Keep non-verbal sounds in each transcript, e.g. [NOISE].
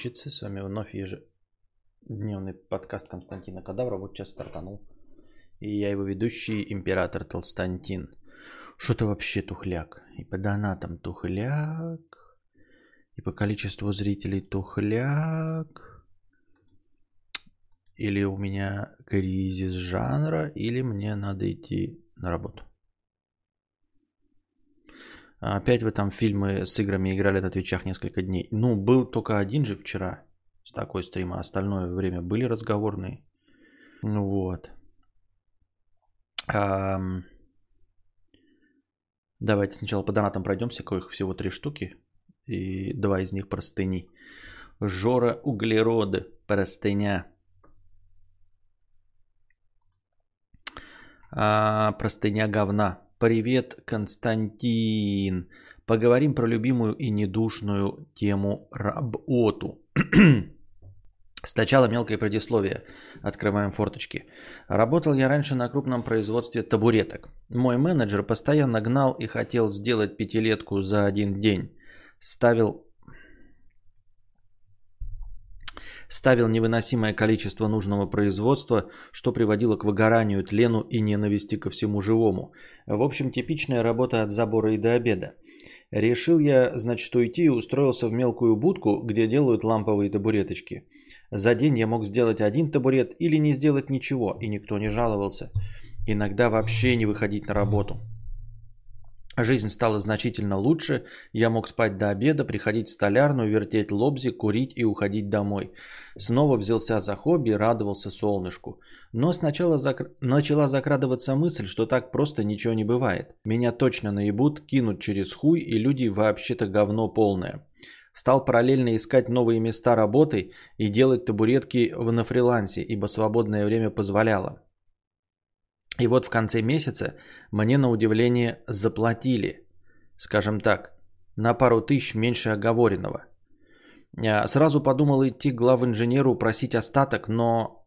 Чицы, с вами вновь ежедневный подкаст Константина Кадавра. Вот сейчас стартанул. И я его ведущий, император Толстантин. Что-то вообще тухляк. И по донатам тухляк. И по количеству зрителей тухляк. Или у меня кризис жанра, или мне надо идти на работу. Опять вы там фильмы с играми играли на Твичах несколько дней. Ну, был только один же вчера с такой стрима. Остальное время были разговорные. Ну вот. А, давайте сначала по донатам пройдемся, коих всего три штуки. И два из них простыни. Жора углероды, простыня. А, простыня говна. Привет, Константин. Поговорим про любимую и недушную тему работу. [CLEARS THROAT] Сначала мелкое предисловие. Открываем форточки. Работал я раньше на крупном производстве табуреток. Мой менеджер постоянно гнал и хотел сделать пятилетку за один день. Ставил ставил невыносимое количество нужного производства, что приводило к выгоранию, тлену и ненависти ко всему живому. В общем, типичная работа от забора и до обеда. Решил я, значит, уйти и устроился в мелкую будку, где делают ламповые табуреточки. За день я мог сделать один табурет или не сделать ничего, и никто не жаловался. Иногда вообще не выходить на работу. Жизнь стала значительно лучше. Я мог спать до обеда, приходить в столярную, вертеть лобзи, курить и уходить домой. Снова взялся за хобби, радовался солнышку. Но сначала зак... начала закрадываться мысль, что так просто ничего не бывает. Меня точно наебут, кинут через хуй, и люди вообще-то говно полное. Стал параллельно искать новые места работы и делать табуретки на фрилансе, ибо свободное время позволяло. И вот в конце месяца мне на удивление заплатили, скажем так, на пару тысяч меньше оговоренного. А, сразу подумал идти к главинженеру просить остаток, но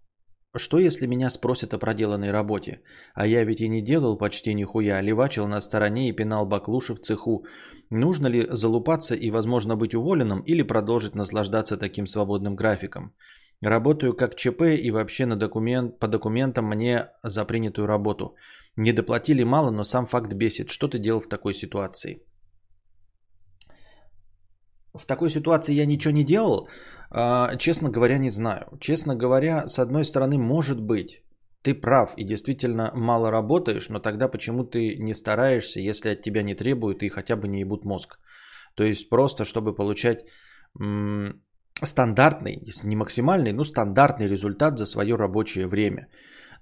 что если меня спросят о проделанной работе? А я ведь и не делал почти нихуя, левачил на стороне и пинал баклуши в цеху. Нужно ли залупаться и, возможно, быть уволенным или продолжить наслаждаться таким свободным графиком? Работаю как ЧП и вообще на документ, по документам мне за принятую работу. Не доплатили мало, но сам факт бесит. Что ты делал в такой ситуации? В такой ситуации я ничего не делал. А, честно говоря, не знаю. Честно говоря, с одной стороны, может быть, ты прав и действительно мало работаешь, но тогда почему ты не стараешься, если от тебя не требуют и хотя бы не ебут мозг? То есть просто, чтобы получать стандартный, не максимальный, но стандартный результат за свое рабочее время.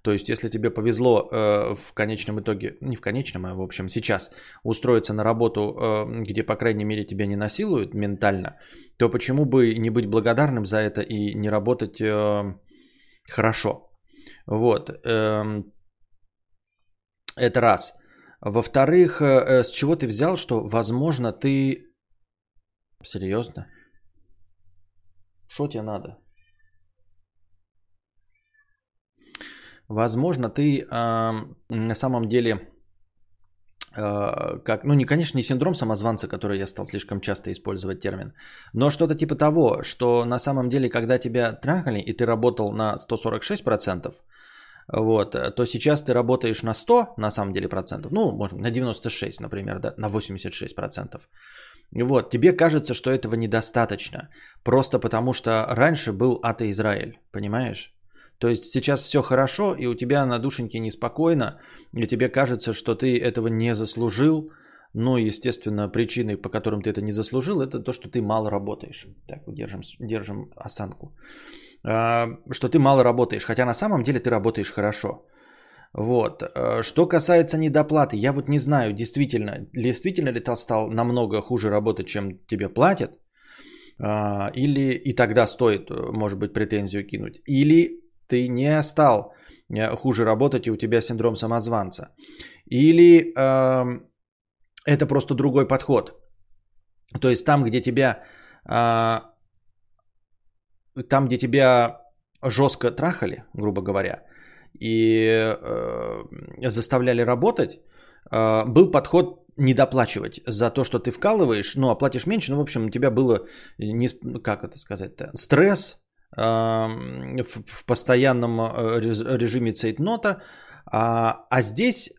То есть, если тебе повезло э, в конечном итоге, не в конечном, а в общем сейчас устроиться на работу, э, где, по крайней мере, тебя не насилуют ментально, то почему бы не быть благодарным за это и не работать э, хорошо? Вот. Э, это раз. Во-вторых, э, с чего ты взял, что, возможно, ты... Серьезно? Что тебе надо? Возможно, ты э, на самом деле, э, как, ну, не, конечно, не синдром самозванца, который я стал слишком часто использовать термин, но что-то типа того, что на самом деле, когда тебя трахали, и ты работал на 146%, вот, то сейчас ты работаешь на 100, на самом деле, процентов, ну, может, на 96, например, да, на 86 процентов. Вот, тебе кажется, что этого недостаточно. Просто потому, что раньше был ад Израиль, понимаешь? То есть сейчас все хорошо, и у тебя на душеньке неспокойно, и тебе кажется, что ты этого не заслужил. Ну, естественно, причиной, по которым ты это не заслужил, это то, что ты мало работаешь. Так, держим, держим осанку. А, что ты мало работаешь, хотя на самом деле ты работаешь хорошо. Вот. Э, что касается недоплаты, я вот не знаю, действительно, действительно ли ты стал намного хуже работать, чем тебе платят, а, или и тогда стоит, э, может быть, претензию кинуть, или ты не стал э, хуже работать, и у тебя синдром самозванца, или э, это просто другой подход. То есть там, где тебя, э, там, где тебя жестко трахали, грубо говоря, и э, заставляли работать, э, был подход недоплачивать за то, что ты вкалываешь, ну, оплатишь меньше, ну, в общем, у тебя было, не, как это сказать-то, стресс э, в, в постоянном э, режиме цейтнота, а, а здесь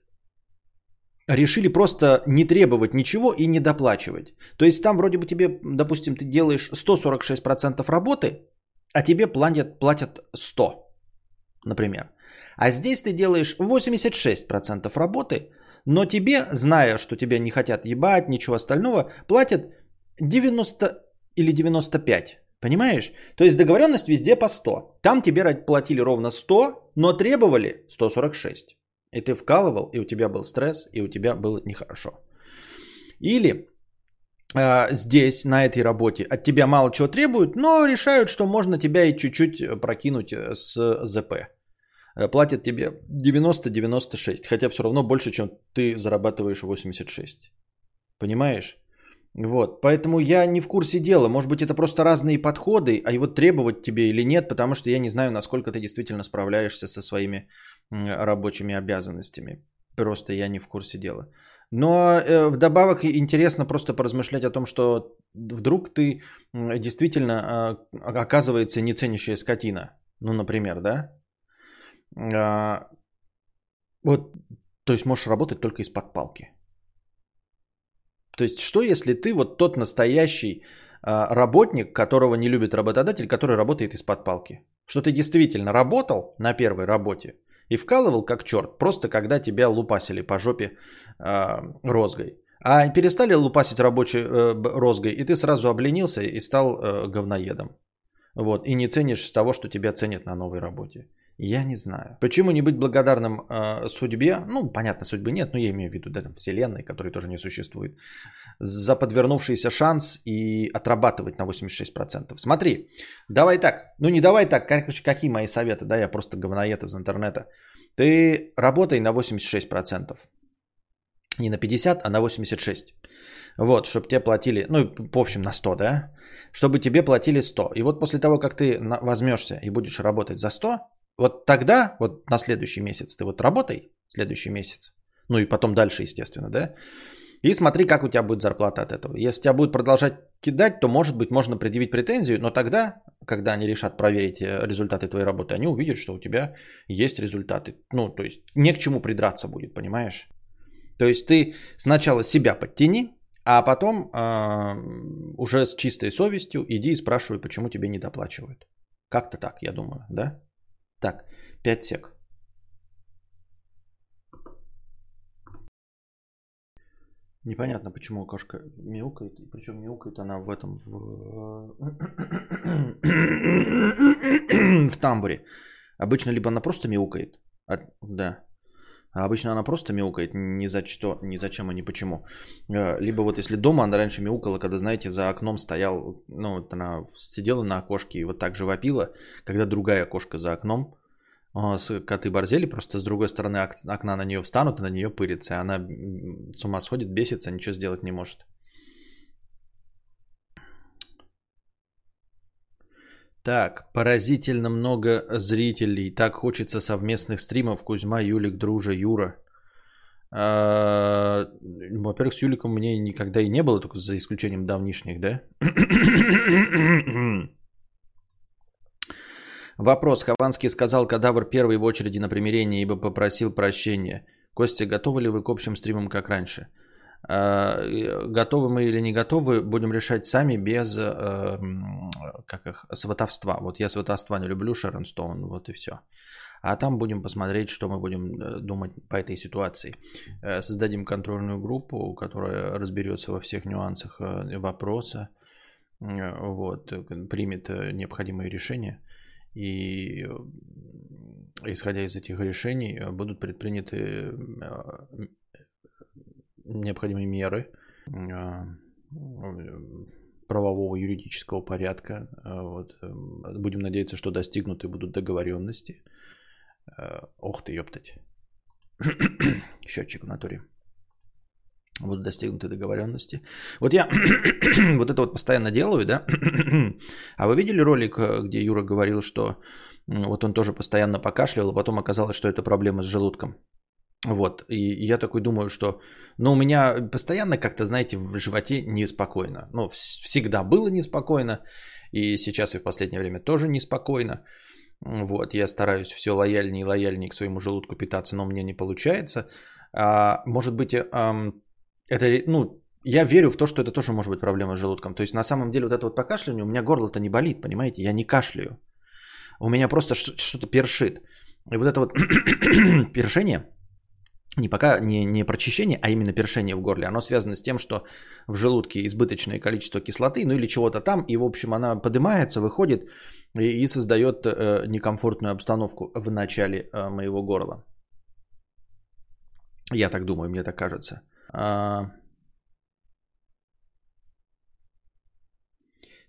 решили просто не требовать ничего и не доплачивать. То есть там вроде бы тебе, допустим, ты делаешь 146% работы, а тебе платят, платят 100, например. А здесь ты делаешь 86% работы, но тебе, зная, что тебя не хотят ебать, ничего остального, платят 90 или 95. Понимаешь? То есть договоренность везде по 100. Там тебе платили ровно 100, но требовали 146. И ты вкалывал, и у тебя был стресс, и у тебя было нехорошо. Или э, здесь, на этой работе, от тебя мало чего требуют, но решают, что можно тебя и чуть-чуть прокинуть э, с ЗП. Э, платят тебе 90-96, хотя все равно больше, чем ты зарабатываешь 86. Понимаешь? Вот, поэтому я не в курсе дела. Может быть, это просто разные подходы, а его требовать тебе или нет, потому что я не знаю, насколько ты действительно справляешься со своими рабочими обязанностями. Просто я не в курсе дела. Но э, вдобавок интересно просто поразмышлять о том, что вдруг ты действительно э, оказывается не ценящая скотина. Ну, например, да? А, вот, то есть можешь работать только из-под палки. То есть что если ты вот тот настоящий а, работник, которого не любит работодатель, который работает из-под палки? Что ты действительно работал на первой работе и вкалывал как черт, просто когда тебя лупасили по жопе э, розгой. А перестали лупасить рабочей э, розгой, и ты сразу обленился и стал э, говноедом. Вот, и не ценишь того, что тебя ценят на новой работе. Я не знаю. Почему не быть благодарным э, судьбе? Ну, понятно, судьбы нет, но я имею в виду да, там, вселенной, которой тоже не существует. За подвернувшийся шанс и отрабатывать на 86%. Смотри, давай так. Ну, не давай так, короче, какие мои советы, да, я просто говноед из интернета. Ты работай на 86%. Не на 50, а на 86. Вот, чтобы тебе платили, ну, в общем, на 100, да? Чтобы тебе платили 100. И вот после того, как ты возьмешься и будешь работать за 100, вот тогда, вот на следующий месяц, ты вот работай, следующий месяц, ну и потом дальше, естественно, да, и смотри, как у тебя будет зарплата от этого. Если тебя будет продолжать кидать, то, может быть, можно предъявить претензию, но тогда, когда они решат проверить э, результаты твоей работы, они увидят, что у тебя есть результаты. Ну, то есть не к чему придраться будет, понимаешь? То есть ты сначала себя подтяни, а потом э, уже с чистой совестью иди и спрашивай, почему тебе не доплачивают. Как-то так, я думаю, да? Так, 5 сек. Непонятно, почему кошка мяукает. Причем мяукает она в этом в, [COUGHS] в тамбуре. Обычно либо она просто мяукает. А, да. А обычно она просто мяукает ни за что, ни зачем и ни почему. Э, либо вот если дома она раньше мяукала, когда, знаете, за окном стоял, ну, вот она сидела на окошке и вот так же вопила, когда другая кошка за окном, а, коты борзели, просто с другой стороны окна на нее встанут и на нее пырится. Она с ума сходит, бесится, ничего сделать не может. Так, поразительно много зрителей. Так хочется совместных стримов. Кузьма, Юлик, Дружа, Юра. А, во-первых, с Юликом мне никогда и не было, только за исключением давнишних, да? [COUGHS] Вопрос. Хованский сказал кадавр первый в очереди на примирение, ибо попросил прощения. Костя, готовы ли вы к общим стримам, как раньше? А, готовы мы или не готовы, будем решать сами без э, как их, сватовства. Вот я сватовства не люблю, Шерон Стоун, вот и все. А там будем посмотреть, что мы будем э, думать по этой ситуации. Э, создадим контрольную группу, которая разберется во всех нюансах вопроса, вот, примет необходимые решения. И исходя из этих решений будут предприняты необходимые меры а, правового юридического порядка. А, вот. Эм, будем надеяться, что достигнуты будут договоренности. Ох ты, ёптать. [COUGHS] Счетчик в натуре. Будут достигнуты договоренности. Вот я [COUGHS] вот это вот постоянно делаю, да? [COUGHS] а вы видели ролик, где Юра говорил, что вот он тоже постоянно покашлял, а потом оказалось, что это проблема с желудком? Вот, и я такой думаю, что, ну, у меня постоянно как-то, знаете, в животе неспокойно. Ну, всегда было неспокойно, и сейчас и в последнее время тоже неспокойно. Вот, я стараюсь все лояльнее и лояльнее к своему желудку питаться, но мне не получается. А, может быть, это, ну, я верю в то, что это тоже может быть проблема с желудком. То есть на самом деле вот это вот покашливание, у меня горло-то не болит, понимаете? Я не кашляю. У меня просто что-то першит. И вот это вот [CLEARS THROAT] першение, не пока не, не прочищение, а именно першение в горле, оно связано с тем, что в желудке избыточное количество кислоты, ну или чего-то там, и в общем она поднимается, выходит и, и создает э, некомфортную обстановку в начале э, моего горла. Я так думаю, мне так кажется. А...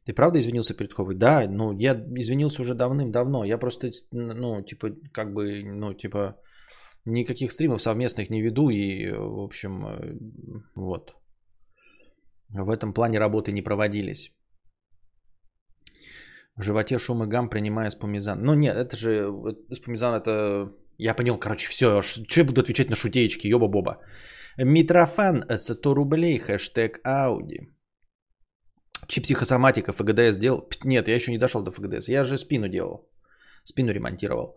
Ты правда извинился перед Ховой? Да, ну я извинился уже давным-давно. Я просто, ну, типа, как бы, ну, типа, никаких стримов совместных не веду и, в общем, э, вот. В этом плане работы не проводились. В животе шум и гам, принимая спумизан. Ну нет, это же, спумизан это... Я понял, короче, все, что я буду отвечать на шутеечки, ёба-боба. Митрофан, 100 рублей, хэштег Ауди. Чи психосоматика ФГДС делал? Нет, я еще не дошел до ФГДС. Я же спину делал. Спину ремонтировал.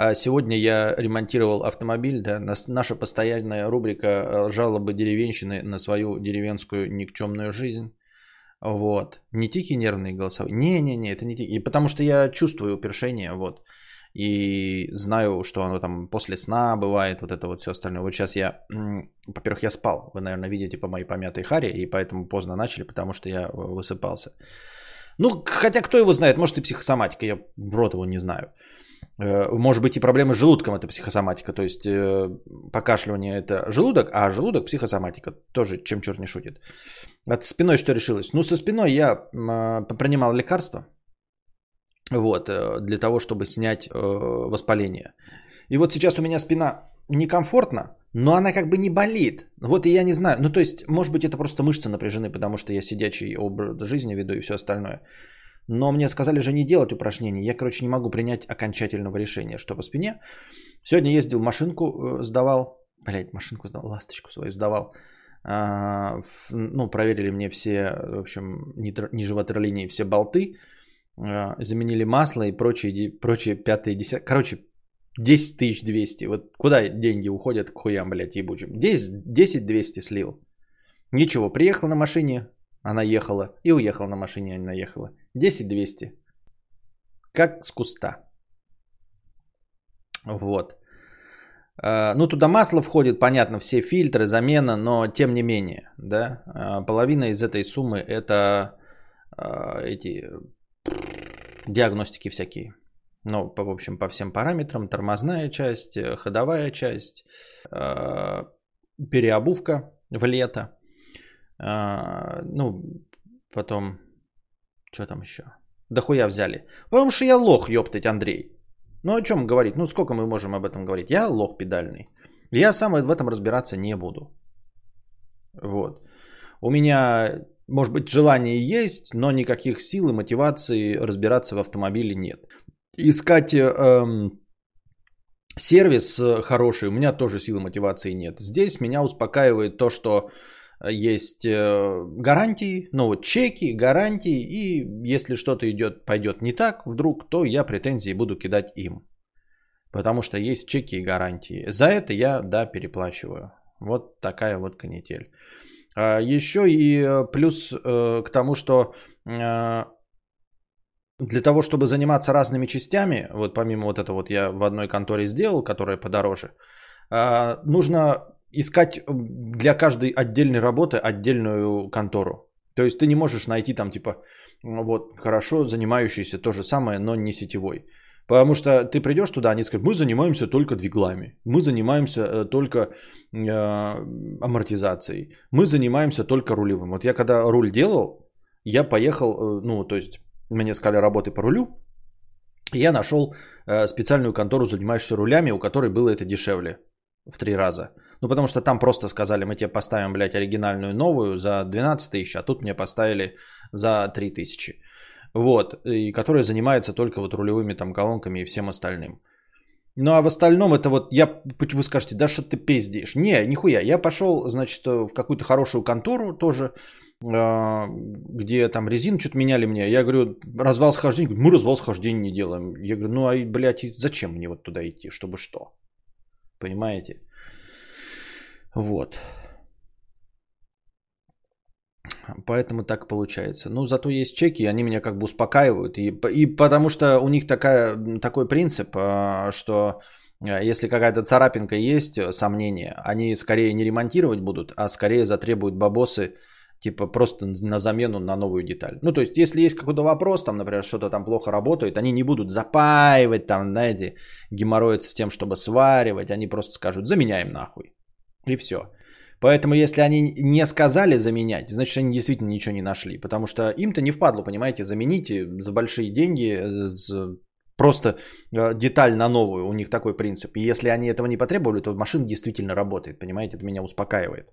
А сегодня я ремонтировал автомобиль. Да, наша постоянная рубрика э, жалобы деревенщины на свою деревенскую никчемную жизнь. Вот. Не тихий нервный голосовой. Не-не-не, это не тихий. И потому что я чувствую упершение. Вот и знаю, что оно там после сна бывает, вот это вот все остальное. Вот сейчас я, во-первых, я спал, вы, наверное, видите по моей помятой харе, и поэтому поздно начали, потому что я высыпался. Ну, хотя кто его знает, может и психосоматика, я в рот его не знаю. Э, может быть и проблемы с желудком это психосоматика, то есть э, покашливание это желудок, а желудок психосоматика, тоже чем черт не шутит. От спиной что решилось? Ну, со спиной я принимал лекарства, вот, э, для того, чтобы снять э, воспаление. И вот сейчас у меня спина некомфортна, но она как бы не болит. Вот и я не знаю. Ну, то есть, может быть, это просто мышцы напряжены, потому что я сидячий образ жизни веду и все остальное. Но мне сказали же не делать упражнений. Я, короче, не могу принять окончательного решения, что по спине. Сегодня ездил, машинку э, сдавал. Блять, машинку сдавал, ласточку свою сдавал. А, ну, проверили мне все, в общем, нижеватой линии все болты. А, заменили масло и прочие, прочие пятые, десятые. Короче, 10 200. Вот куда деньги уходят к хуям, блядь, ебучим? 10, 10 200 слил. Ничего, приехал на машине, она ехала. И уехал на машине, она ехала. 10 200. Как с куста. Вот. А, ну, туда масло входит, понятно, все фильтры, замена, но тем не менее, да, а, половина из этой суммы это эти диагностики всякие. Ну, по, в общем, по всем параметрам. Тормозная часть, э, ходовая часть, э, переобувка в лето. Э, ну, потом, что там еще? Да хуя взяли. Потому что я лох, ёптать, Андрей. Ну, о чем говорить? Ну, сколько мы можем об этом говорить? Я лох педальный. Я сам в этом разбираться не буду. Вот. У меня может быть, желание есть, но никаких сил и мотивации разбираться в автомобиле нет. Искать эм, сервис э, хороший, у меня тоже силы мотивации нет. Здесь меня успокаивает то, что есть э, гарантии, ну вот чеки, гарантии, и если что-то идет, пойдет не так вдруг, то я претензии буду кидать им. Потому что есть чеки и гарантии. За это я, да, переплачиваю. Вот такая вот канитель. А, Еще и э, плюс э, к тому, что для того, чтобы заниматься разными частями, вот помимо вот этого вот я в одной конторе сделал, которая подороже, нужно искать для каждой отдельной работы отдельную контору. То есть ты не можешь найти там типа вот хорошо занимающийся то же самое, но не сетевой. Потому что ты придешь туда, они скажут, мы занимаемся только двиглами, мы занимаемся э, только э, амортизацией, мы занимаемся только рулевым. Вот я когда руль делал, я поехал, э, ну, то есть мне сказали работы по рулю, я нашел э, специальную контору, занимающуюся рулями, у которой было это дешевле в три раза. Ну, потому что там просто сказали, мы тебе поставим, блядь, оригинальную новую за 12 тысяч, а тут мне поставили за 3 тысячи. Вот, и которая занимается только вот рулевыми там колонками и всем остальным. Ну а в остальном это вот я, вы скажете, да что ты пиздишь. Не, нихуя. Я пошел, значит, в какую-то хорошую контору тоже, а, где там резину что-то меняли мне. Я говорю, развал схождения. Мы развал схождения не делаем. Я говорю, ну а, блядь, зачем мне вот туда идти, чтобы что? Понимаете? Вот. Поэтому так получается. Ну, зато есть чеки, они меня как бы успокаивают. И, и потому что у них такая, такой принцип, а, что а, если какая-то царапинка есть, э, сомнения, они скорее не ремонтировать будут, а скорее затребуют бабосы, типа просто на замену на новую деталь. Ну, то есть, если есть какой-то вопрос, там, например, что-то там плохо работает, они не будут запаивать, там, знаете, геморроиться с тем, чтобы сваривать, они просто скажут, заменяем нахуй. И все. Поэтому, если они не сказали заменять, значит, они действительно ничего не нашли. Потому что им-то не впадло, понимаете, замените за большие деньги э, просто э, деталь на новую. У них такой принцип. И если они этого не потребовали, то машина действительно работает. Понимаете, это меня успокаивает.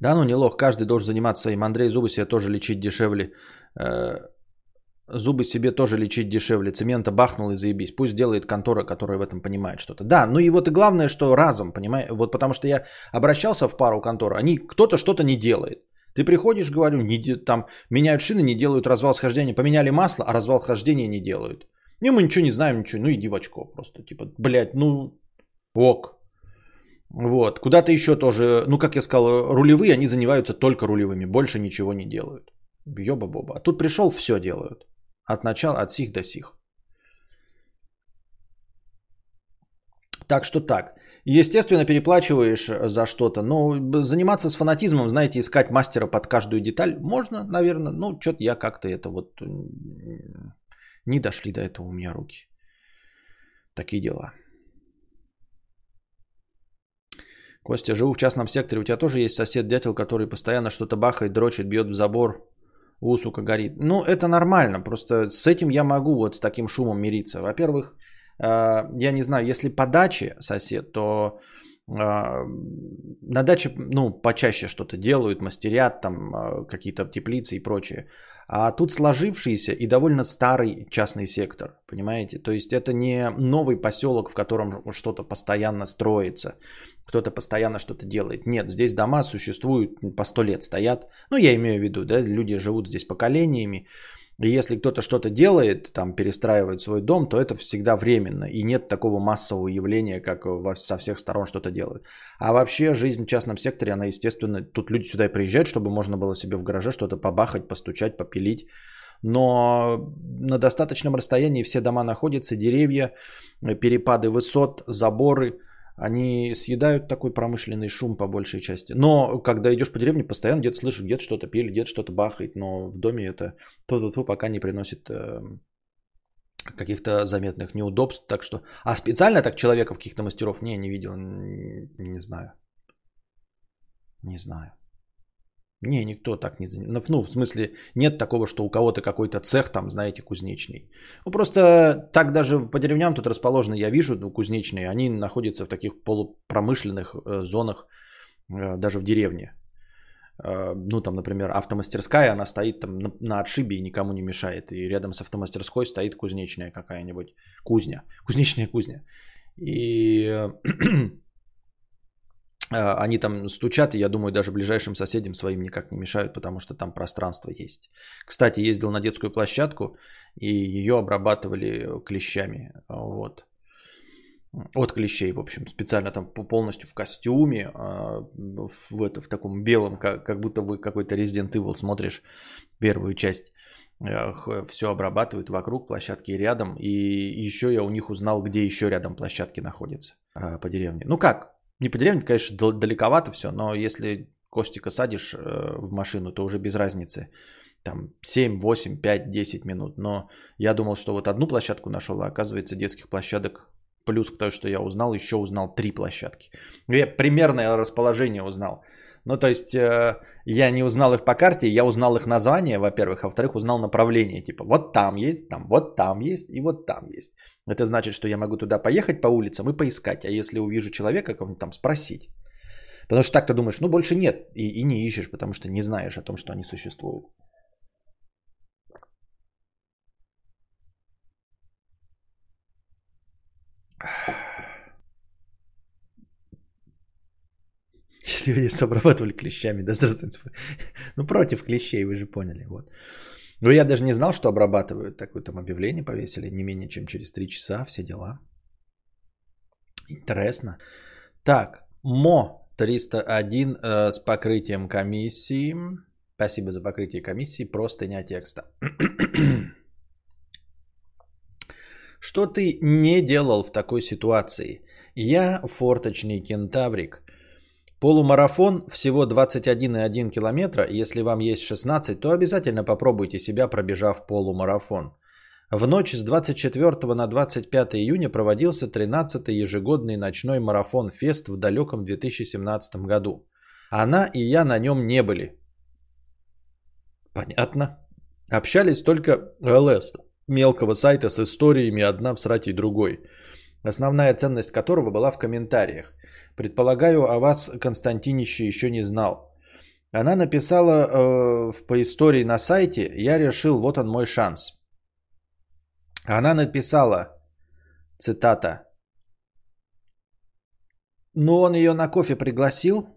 Да, ну не лох, каждый должен заниматься своим. Андрей зубы себе тоже лечить дешевле. Зубы себе тоже лечить дешевле. Цемента бахнул и заебись. Пусть делает контора, которая в этом понимает что-то. Да, ну и вот и главное, что разом, понимаешь? Вот потому что я обращался в пару контор, они кто-то что-то не делает. Ты приходишь, говорю, не, там меняют шины, не делают развал схождения. Поменяли масло, а развал схождения не делают. Не, мы ничего не знаем, ничего. Ну иди в очко просто. Типа, блядь, ну ок. Вот. Куда-то еще тоже, ну как я сказал, рулевые, они занимаются только рулевыми. Больше ничего не делают. Ёба-боба. А тут пришел, все делают. От начала, от сих до сих. Так что так. Естественно, переплачиваешь за что-то. Но заниматься с фанатизмом, знаете, искать мастера под каждую деталь, можно, наверное. Ну, что-то я как-то это вот не дошли до этого у меня руки. Такие дела. Костя, живу в частном секторе. У тебя тоже есть сосед-дятел, который постоянно что-то бахает, дрочит, бьет в забор. У, сука, горит. Ну, это нормально. Просто с этим я могу вот с таким шумом мириться. Во-первых, э, я не знаю, если по даче сосед, то э, на даче, ну, почаще что-то делают, мастерят, там э, какие-то теплицы и прочее. А тут сложившийся и довольно старый частный сектор, понимаете? То есть это не новый поселок, в котором что-то постоянно строится, кто-то постоянно что-то делает. Нет, здесь дома существуют по сто лет стоят. Ну, я имею в виду, да, люди живут здесь поколениями. И если кто-то что-то делает, там перестраивает свой дом, то это всегда временно. И нет такого массового явления, как со всех сторон что-то делают. А вообще жизнь в частном секторе, она, естественно, тут люди сюда и приезжают, чтобы можно было себе в гараже что-то побахать, постучать, попилить. Но на достаточном расстоянии все дома находятся, деревья, перепады высот, заборы – они съедают такой промышленный шум по большей части. Но когда идешь по деревне, постоянно где-то слышишь, где-то что-то пели, где-то что-то бахает, но в доме это то-то пока не приносит э, каких-то заметных неудобств. Так что... А специально так человека каких-то мастеров не, не видел, не знаю. Не знаю. Не, никто так не занимается. Ну, в смысле, нет такого, что у кого-то какой-то цех там, знаете, кузнечный. Ну, просто так даже по деревням тут расположены, я вижу, ну, кузнечные, они находятся в таких полупромышленных э, зонах, э, даже в деревне. Э, ну, там, например, автомастерская, она стоит там на, на отшибе и никому не мешает. И рядом с автомастерской стоит кузнечная какая-нибудь кузня. Кузнечная кузня. И э, [CLEARS THROAT] они там стучат, и я думаю, даже ближайшим соседям своим никак не мешают, потому что там пространство есть. Кстати, ездил на детскую площадку, и ее обрабатывали клещами. Вот. От клещей, в общем, специально там полностью в костюме, а, в, это, в таком белом, как, как будто бы какой-то Resident Evil смотришь первую часть. Все обрабатывают вокруг площадки рядом. И еще я у них узнал, где еще рядом площадки находятся а, по деревне. Ну как, не по деревне, конечно, далековато все, но если Костика садишь э, в машину, то уже без разницы. Там 7, 8, 5, 10 минут. Но я думал, что вот одну площадку нашел, а оказывается детских площадок плюс к тому, что я узнал, еще узнал три площадки. Ну, я примерное расположение узнал. Ну, то есть, э, я не узнал их по карте, я узнал их название, во-первых, а во-вторых, узнал направление. Типа, вот там есть, там, вот там есть и вот там есть. Это значит, что я могу туда поехать по улицам и поискать. А если увижу человека, кого-нибудь там спросить. Потому что так ты думаешь, ну больше нет. И, и не ищешь, потому что не знаешь о том, что они существуют. Если вы здесь обрабатывали клещами, да, Ну, против клещей, вы же поняли. Вот. Ну, я даже не знал, что обрабатывают. Такое там объявление повесили не менее чем через 3 часа, все дела. Интересно. Так, МО 301 э, с покрытием комиссии. Спасибо за покрытие комиссии, просто не текста. Что ты не делал в такой ситуации? Я форточный кентаврик. Полумарафон всего 21,1 километра. Если вам есть 16, то обязательно попробуйте себя, пробежав полумарафон. В ночь с 24 на 25 июня проводился 13-й ежегодный ночной марафон Фест в далеком 2017 году. Она и я на нем не были. Понятно. Общались только ЛС, мелкого сайта с историями одна в срате другой. Основная ценность которого была в комментариях. Предполагаю, о вас Константинище еще не знал. Она написала э, по истории на сайте, я решил, вот он мой шанс. Она написала, цитата, «Ну, он ее на кофе пригласил.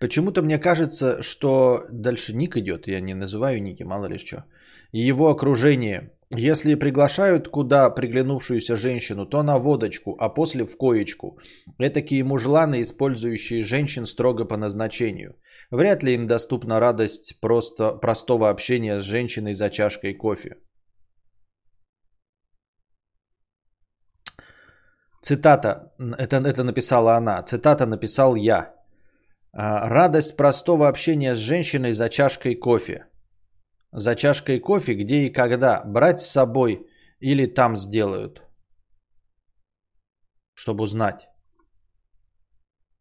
Почему-то мне кажется, что дальше ник идет, я не называю ники, мало ли что. Его окружение. Если приглашают куда приглянувшуюся женщину, то на водочку, а после в коечку. Этакие мужланы, использующие женщин строго по назначению. Вряд ли им доступна радость просто, простого общения с женщиной за чашкой кофе. Цитата, это, это написала она, цитата написал я. «А, Радость простого общения с женщиной за чашкой кофе. За чашкой кофе, где и когда, брать с собой или там сделают. Чтобы узнать.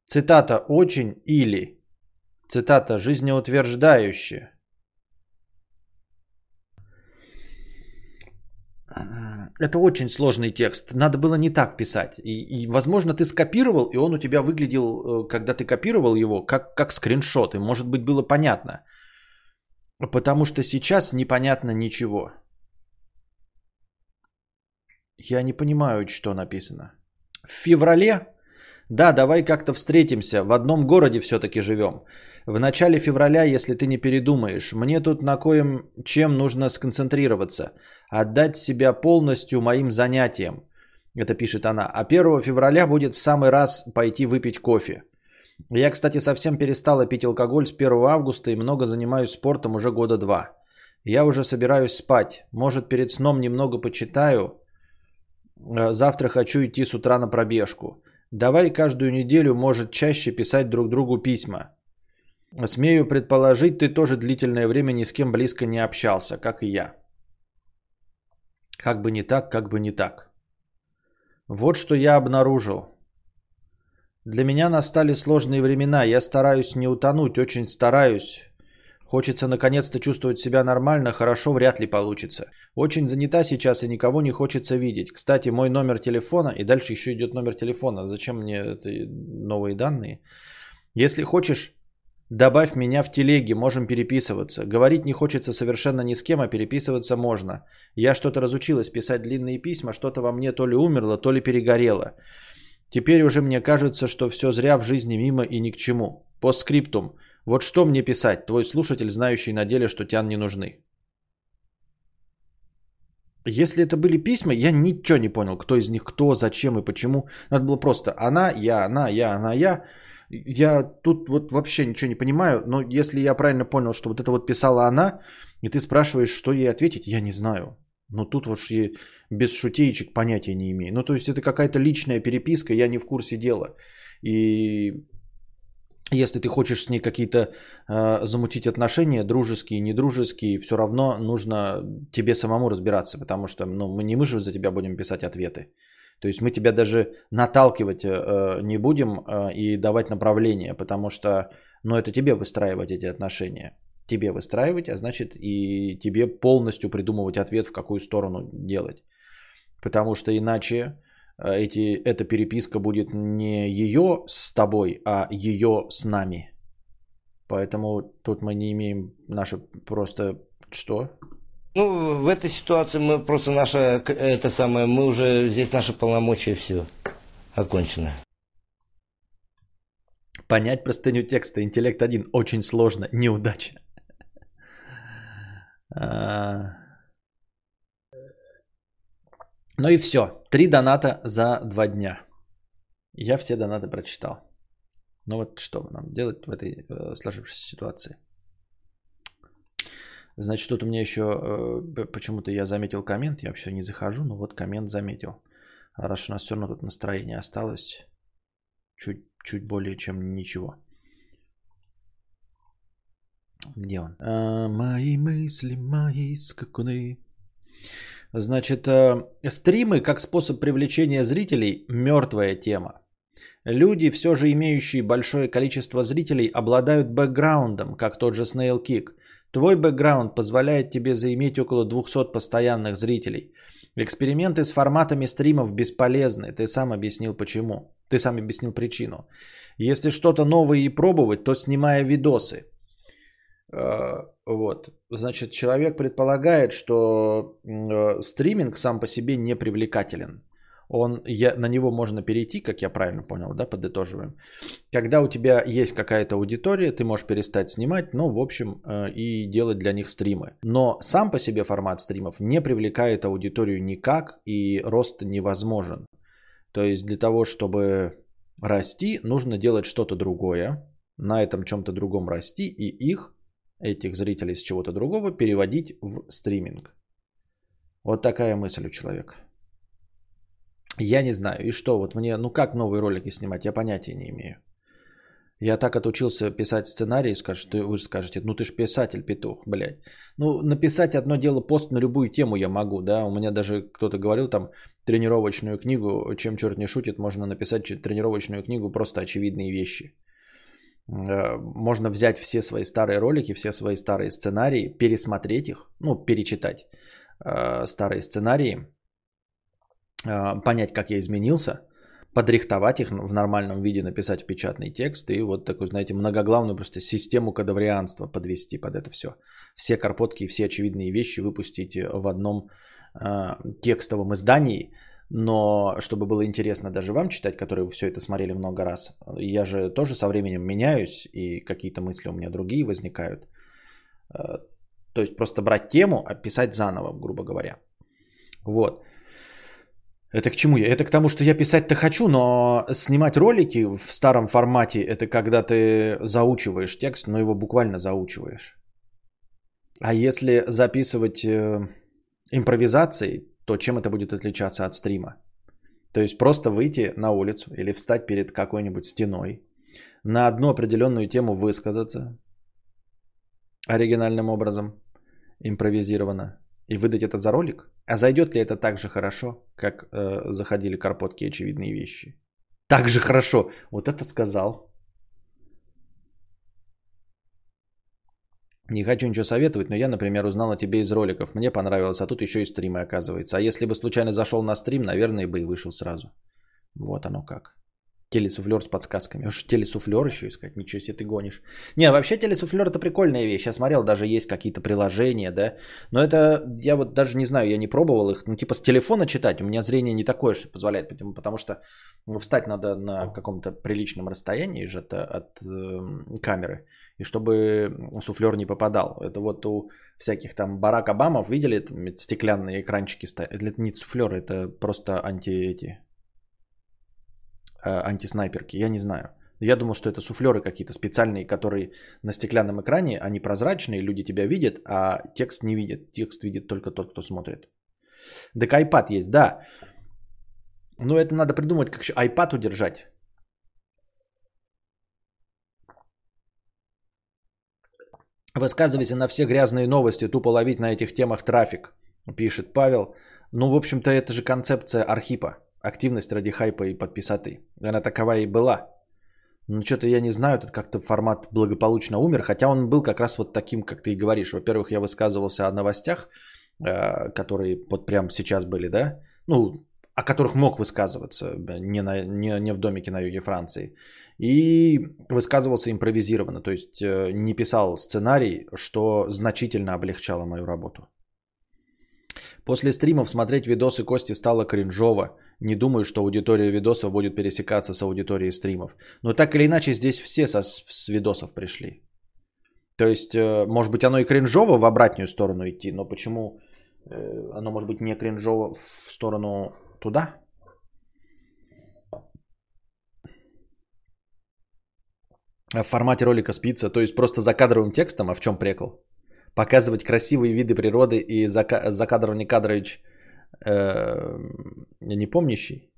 Цитата очень или. Цитата жизнеутверждающая. Это очень сложный текст. Надо было не так писать. И, и, возможно, ты скопировал, и он у тебя выглядел, э, когда ты копировал его, как, как скриншот. И, может быть, было понятно. Потому что сейчас непонятно ничего. Я не понимаю, что написано. В феврале? Да, давай как-то встретимся. В одном городе все-таки живем. В начале февраля, если ты не передумаешь. Мне тут на коем чем нужно сконцентрироваться отдать себя полностью моим занятиям. Это пишет она. А 1 февраля будет в самый раз пойти выпить кофе. Я, кстати, совсем перестала пить алкоголь с 1 августа и много занимаюсь спортом уже года два. Я уже собираюсь спать. Может, перед сном немного почитаю. Э, завтра хочу идти с утра на пробежку. Давай каждую неделю, может, чаще писать друг другу письма. Смею предположить, ты тоже длительное время ни с кем близко не общался, как и я. Как бы не так, как бы не так. Вот что я обнаружил. Для меня настали сложные времена. Я стараюсь не утонуть, очень стараюсь. Хочется наконец-то чувствовать себя нормально, хорошо вряд ли получится. Очень занята сейчас и никого не хочется видеть. Кстати, мой номер телефона, и дальше еще идет номер телефона. Зачем мне это новые данные? Если хочешь, Добавь меня в телеге, можем переписываться. Говорить не хочется совершенно ни с кем, а переписываться можно. Я что-то разучилась писать длинные письма, что-то во мне то ли умерло, то ли перегорело. Теперь уже мне кажется, что все зря в жизни мимо и ни к чему. По скриптум. Вот что мне писать, твой слушатель, знающий на деле, что тян не нужны. Если это были письма, я ничего не понял, кто из них кто, зачем и почему. Надо было просто она, я, она, я, она, я. Я тут вот вообще ничего не понимаю, но если я правильно понял, что вот это вот писала она, и ты спрашиваешь, что ей ответить, я не знаю. Но тут вот без шутеечек понятия не имею. Ну, то есть это какая-то личная переписка, я не в курсе дела. И если ты хочешь с ней какие-то э, замутить отношения, дружеские, недружеские, все равно нужно тебе самому разбираться, потому что ну, мы не мы же за тебя будем писать ответы. То есть мы тебя даже наталкивать э, не будем э, и давать направление, потому что ну, это тебе выстраивать эти отношения. Тебе выстраивать, а значит и тебе полностью придумывать ответ, в какую сторону делать. Потому что иначе э, эти, эта переписка будет не ее с тобой, а ее с нами. Поэтому тут мы не имеем наше просто что? Ну, в этой ситуации мы просто наша, это самое, мы уже, здесь наши полномочия все окончено. Понять простыню текста. Интеллект один. Очень сложно. Неудача. А. Ну и все. Три доната за два дня. Я все донаты прочитал. Ну вот что нам делать в этой э, сложившейся ситуации? Значит, тут у меня еще э, почему-то я заметил коммент, я вообще не захожу, но вот коммент заметил. А раз у нас все равно тут настроение осталось, чуть, чуть более чем ничего. Где он? А, мои мысли, мои скакуны. Значит, э, стримы как способ привлечения зрителей – мертвая тема. Люди, все же имеющие большое количество зрителей, обладают бэкграундом, как тот же Snail Kick. Твой бэкграунд позволяет тебе заиметь около 200 постоянных зрителей. Эксперименты с форматами стримов бесполезны. Ты сам объяснил почему. Ты сам объяснил причину. Если что-то новое и пробовать, то снимая видосы. Э, вот. Значит, человек предполагает, что э, стриминг сам по себе не привлекателен он, я, на него можно перейти, как я правильно понял, да, подытоживаем. Когда у тебя есть какая-то аудитория, ты можешь перестать снимать, ну, в общем, э, и делать для них стримы. Но сам по себе формат стримов не привлекает аудиторию никак, и рост невозможен. То есть для того, чтобы расти, нужно делать что-то другое, на этом чем-то другом расти, и их, этих зрителей с чего-то другого, переводить в стриминг. Вот такая мысль у человека. Я не знаю. И что, вот мне, ну как новые ролики снимать, я понятия не имею. Я так отучился писать сценарий, скажешь, ты, вы же скажете, ну ты ж писатель, петух, блядь. Ну, написать одно дело, пост на любую тему я могу, да. У меня даже кто-то говорил там тренировочную книгу, чем черт не шутит, можно написать тренировочную книгу, просто очевидные вещи. Э, можно взять все свои старые ролики, все свои старые сценарии, пересмотреть их, ну, перечитать э, старые сценарии, а, понять, как я изменился, подрихтовать их в нормальном виде, написать печатный текст и вот такую, знаете, многоглавную просто систему кадаврианства подвести под это все. Все карпотки и все очевидные вещи выпустить в одном э, текстовом издании, но чтобы было интересно даже вам читать, которые все это смотрели много раз, я же тоже со временем меняюсь, и какие-то мысли у меня другие возникают. Э, то есть просто брать тему, описать заново, грубо говоря. Вот. Это к чему я? Это к тому, что я писать-то хочу, но снимать ролики в старом формате, это когда ты заучиваешь текст, но его буквально заучиваешь. А если записывать э, импровизацией, то чем это будет отличаться от стрима? То есть просто выйти на улицу или встать перед какой-нибудь стеной, на одну определенную тему высказаться оригинальным образом, импровизированно, и выдать это за ролик? А зайдет ли это так же хорошо, как э, заходили карпотки очевидные вещи? Так же хорошо. Вот это сказал. Не хочу ничего советовать, но я, например, узнал о тебе из роликов. Мне понравилось, а тут еще и стримы оказывается. А если бы случайно зашел на стрим, наверное, бы и вышел сразу. Вот оно как. Телесуфлер с подсказками. Уж телесуфлер еще искать, ничего себе ты гонишь. Не, вообще телесуфлер это прикольная вещь. Я смотрел, даже есть какие-то приложения, да. Но это, я вот даже не знаю, я не пробовал их. Ну, типа с телефона читать, у меня зрение не такое, что позволяет. Потому, потому что ну, встать надо на каком-то приличном расстоянии же от, э, камеры. И чтобы суфлер не попадал. Это вот у всяких там Барак Обамов, видели, там, стеклянные экранчики стоят. Это не суфлеры, это просто анти эти антиснайперки, я не знаю. Я думал, что это суфлеры какие-то специальные, которые на стеклянном экране, они прозрачные, люди тебя видят, а текст не видит. Текст видит только тот, кто смотрит. Так iPad есть, да. Но это надо придумать, как еще iPad удержать. Высказывайся на все грязные новости, тупо ловить на этих темах трафик, пишет Павел. Ну, в общем-то, это же концепция Архипа активность ради хайпа и подписаты. Она такова и была. Но что-то я не знаю, этот как-то формат благополучно умер, хотя он был как раз вот таким, как ты и говоришь. Во-первых, я высказывался о новостях, э, которые вот прямо сейчас были, да, ну, о которых мог высказываться, не, на, не, не в домике на юге Франции. И высказывался импровизированно, то есть э, не писал сценарий, что значительно облегчало мою работу. После стримов смотреть видосы Кости стало кринжово. Не думаю, что аудитория видосов будет пересекаться с аудиторией стримов. Но так или иначе здесь все со, с видосов пришли. То есть, э, может быть, оно и кринжово в обратную сторону идти, но почему э, оно может быть не кринжово в сторону туда? В формате ролика спица, то есть просто за кадровым текстом, а в чем прикол? Показывать красивые виды природы и за, за кадром Никадрович э, не помнящий.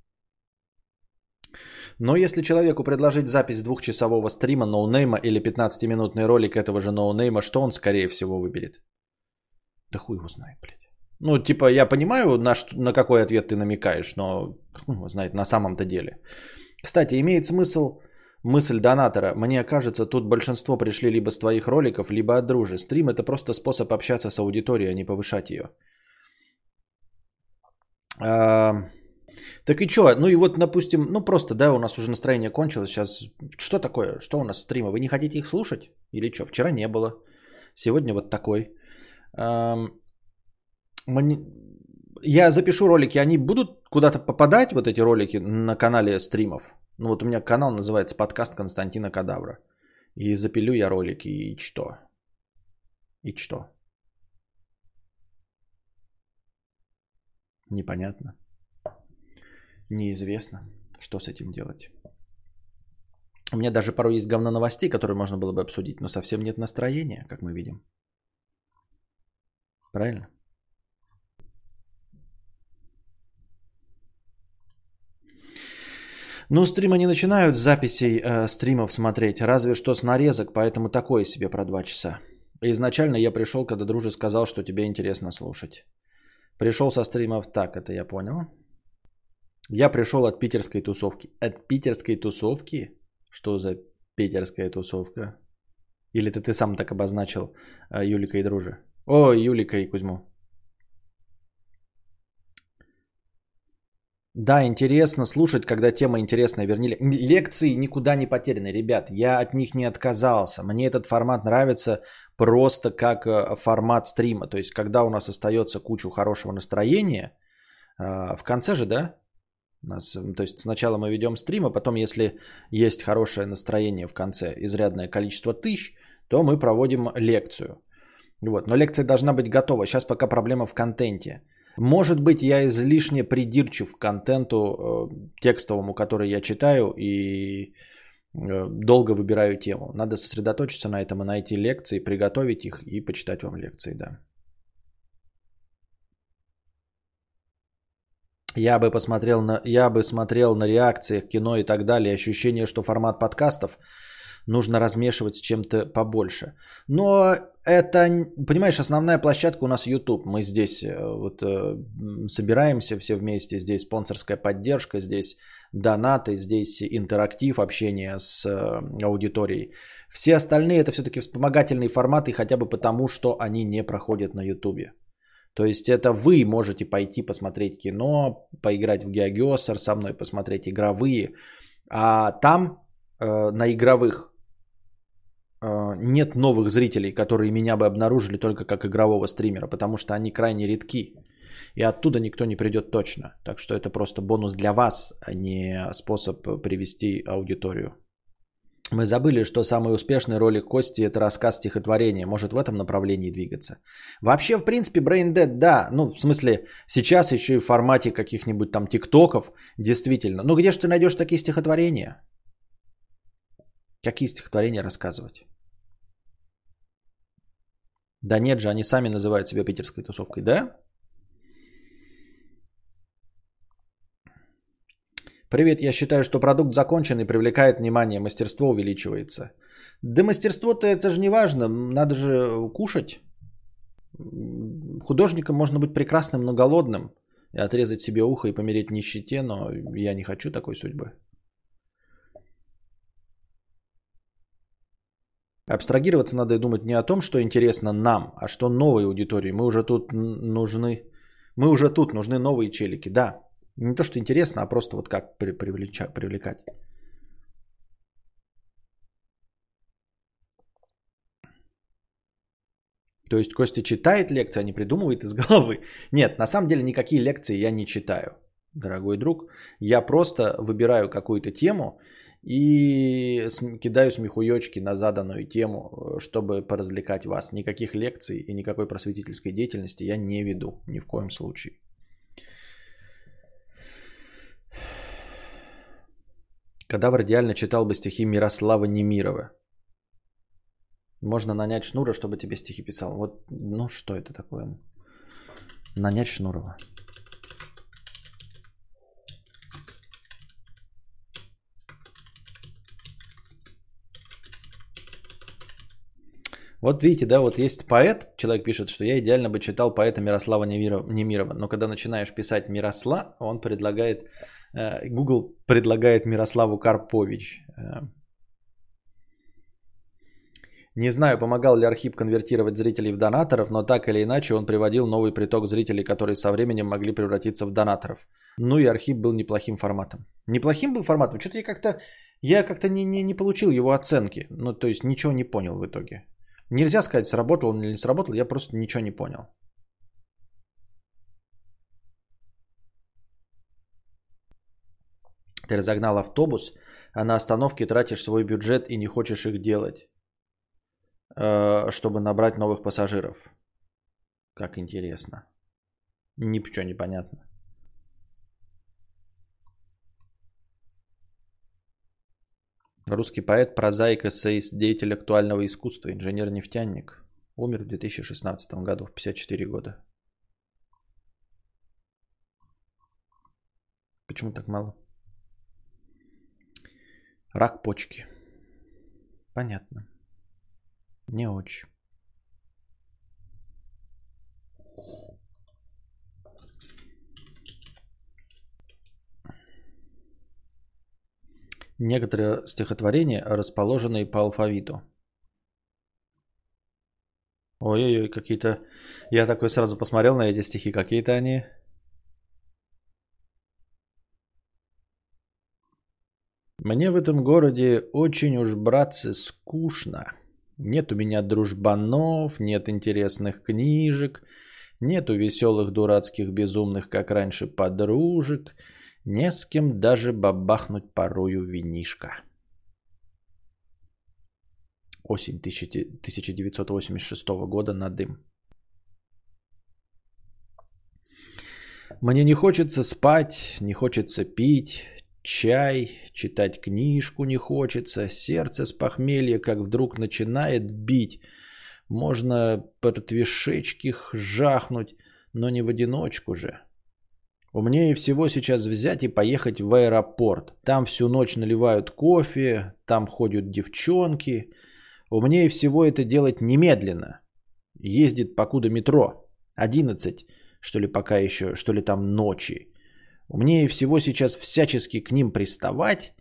Но если человеку предложить запись двухчасового стрима ноунейма или 15-минутный ролик этого же ноунейма, что он скорее всего выберет? Да хуй его знает, блядь. Ну, типа, я понимаю, на, что, на какой ответ ты намекаешь, но хуй его знает на самом-то деле. Кстати, имеет смысл мысль донатора. Мне кажется, тут большинство пришли либо с твоих роликов, либо от дружи. Стрим это просто способ общаться с аудиторией, а не повышать ее. А, так и что? Ну и вот, допустим, ну просто, да, у нас уже настроение кончилось. Сейчас что такое? Что у нас стримы? Вы не хотите их слушать? Или что? Вчера не было. Сегодня вот такой. Я запишу ролики, они будут куда-то попадать, вот эти ролики, на канале стримов? Ну вот у меня канал называется подкаст Константина Кадавра. И запилю я ролики, и что? И что? Непонятно. Неизвестно, что с этим делать. У меня даже порой есть говно новостей, которые можно было бы обсудить, но совсем нет настроения, как мы видим. Правильно? Ну, стримы не начинают записей э, стримов смотреть, разве что с нарезок, поэтому такое себе про два часа. Изначально я пришел, когда дружи сказал, что тебе интересно слушать. Пришел со стримов так, это я понял. Я пришел от питерской тусовки. От питерской тусовки? Что за питерская тусовка? Или ты, ты сам так обозначил э, Юлика и Дружи? О, Юлика и Кузьму. Да, интересно слушать, когда тема интересная. Вернее, лекции никуда не потеряны, ребят. Я от них не отказался. Мне этот формат нравится просто как э, формат стрима. То есть, когда у нас остается кучу хорошего настроения, э, в конце же, да, нас, то есть сначала мы ведем стрим, а потом, если есть хорошее настроение в конце, изрядное количество тысяч, то мы проводим лекцию. Вот. Но лекция должна быть готова. Сейчас пока проблема в контенте. Может быть, я излишне придирчив к контенту э, текстовому, который я читаю, и э, долго выбираю тему. Надо сосредоточиться на этом и найти лекции, приготовить их и почитать вам лекции, да. Я бы посмотрел на, я бы смотрел на реакции кино и так далее. Ощущение, что формат подкастов нужно размешивать с чем-то побольше. Но это, понимаешь, основная площадка у нас YouTube. Мы здесь э, вот э, собираемся все вместе. Здесь спонсорская поддержка, здесь донаты, здесь интерактив, общение с э, аудиторией. Все остальные это все-таки вспомогательные форматы, хотя бы потому, что они не проходят на YouTube. То есть это вы можете пойти посмотреть кино, поиграть в Геогеосер со мной, посмотреть игровые. А там э, на игровых нет новых зрителей, которые меня бы обнаружили только как игрового стримера, потому что они крайне редки. И оттуда никто не придет точно. Так что это просто бонус для вас, а не способ привести аудиторию. Мы забыли, что самый успешный ролик Кости это рассказ стихотворения. Может в этом направлении двигаться. Вообще, в принципе, Brain Dead, да. Ну, в смысле, сейчас еще и в формате каких-нибудь там тиктоков, действительно. Ну, где же ты найдешь такие стихотворения? Какие стихотворения рассказывать? Да нет же, они сами называют себя питерской тусовкой, да? Привет, я считаю, что продукт закончен и привлекает внимание, мастерство увеличивается. Да мастерство-то это же не важно, надо же кушать. Художником можно быть прекрасным, но голодным. И отрезать себе ухо и помереть в нищете, но я не хочу такой судьбы. Абстрагироваться надо и думать не о том, что интересно нам, а что новой аудитории. Мы уже тут нужны, мы уже тут нужны новые челики, да. Не то, что интересно, а просто вот как привлечать, привлекать. То есть Костя читает лекции, а не придумывает из головы. [LAUGHS] Нет, на самом деле никакие лекции я не читаю, дорогой друг. Я просто выбираю какую-то тему и кидаю смехуёчки на заданную тему, чтобы поразвлекать вас. Никаких лекций и никакой просветительской деятельности я не веду ни в коем случае. Кадавр идеально читал бы стихи Мирослава Немирова. Можно нанять Шнура, чтобы тебе стихи писал. Вот, ну что это такое? Нанять Шнурова. Вот видите, да, вот есть поэт, человек пишет, что я идеально бы читал поэта Мирослава Немирова, но когда начинаешь писать Миросла, он предлагает, э, Google предлагает Мирославу Карпович. Э. Не знаю, помогал ли Архип конвертировать зрителей в донаторов, но так или иначе он приводил новый приток зрителей, которые со временем могли превратиться в донаторов. Ну и Архип был неплохим форматом. Неплохим был форматом? Что-то я как-то, я как-то не, не, не получил его оценки. Ну, то есть ничего не понял в итоге. Нельзя сказать, сработал он или не сработал, я просто ничего не понял. Ты разогнал автобус, а на остановке тратишь свой бюджет и не хочешь их делать, э, чтобы набрать новых пассажиров. Как интересно. Ничего не понятно. Русский поэт, прозаик, эссеист, деятель актуального искусства, инженер-нефтяник. Умер в 2016 году, в 54 года. Почему так мало? Рак почки. Понятно. Не очень. Некоторые стихотворения расположены по алфавиту. Ой-ой-ой, какие-то... Я такой сразу посмотрел на эти стихи. Какие-то они... Мне в этом городе очень уж, братцы, скучно. Нет у меня дружбанов, нет интересных книжек, нету веселых дурацких безумных, как раньше, подружек — не с кем даже бабахнуть порою винишка. Осень 1986 года на дым. Мне не хочется спать, не хочется пить, чай, читать книжку не хочется, сердце с похмелья как вдруг начинает бить. Можно портвишечки жахнуть, но не в одиночку же. Умнее всего сейчас взять и поехать в аэропорт. Там всю ночь наливают кофе, там ходят девчонки. Умнее всего это делать немедленно. Ездит покуда метро. 11, что ли пока еще, что ли там ночи. Умнее всего сейчас всячески к ним приставать.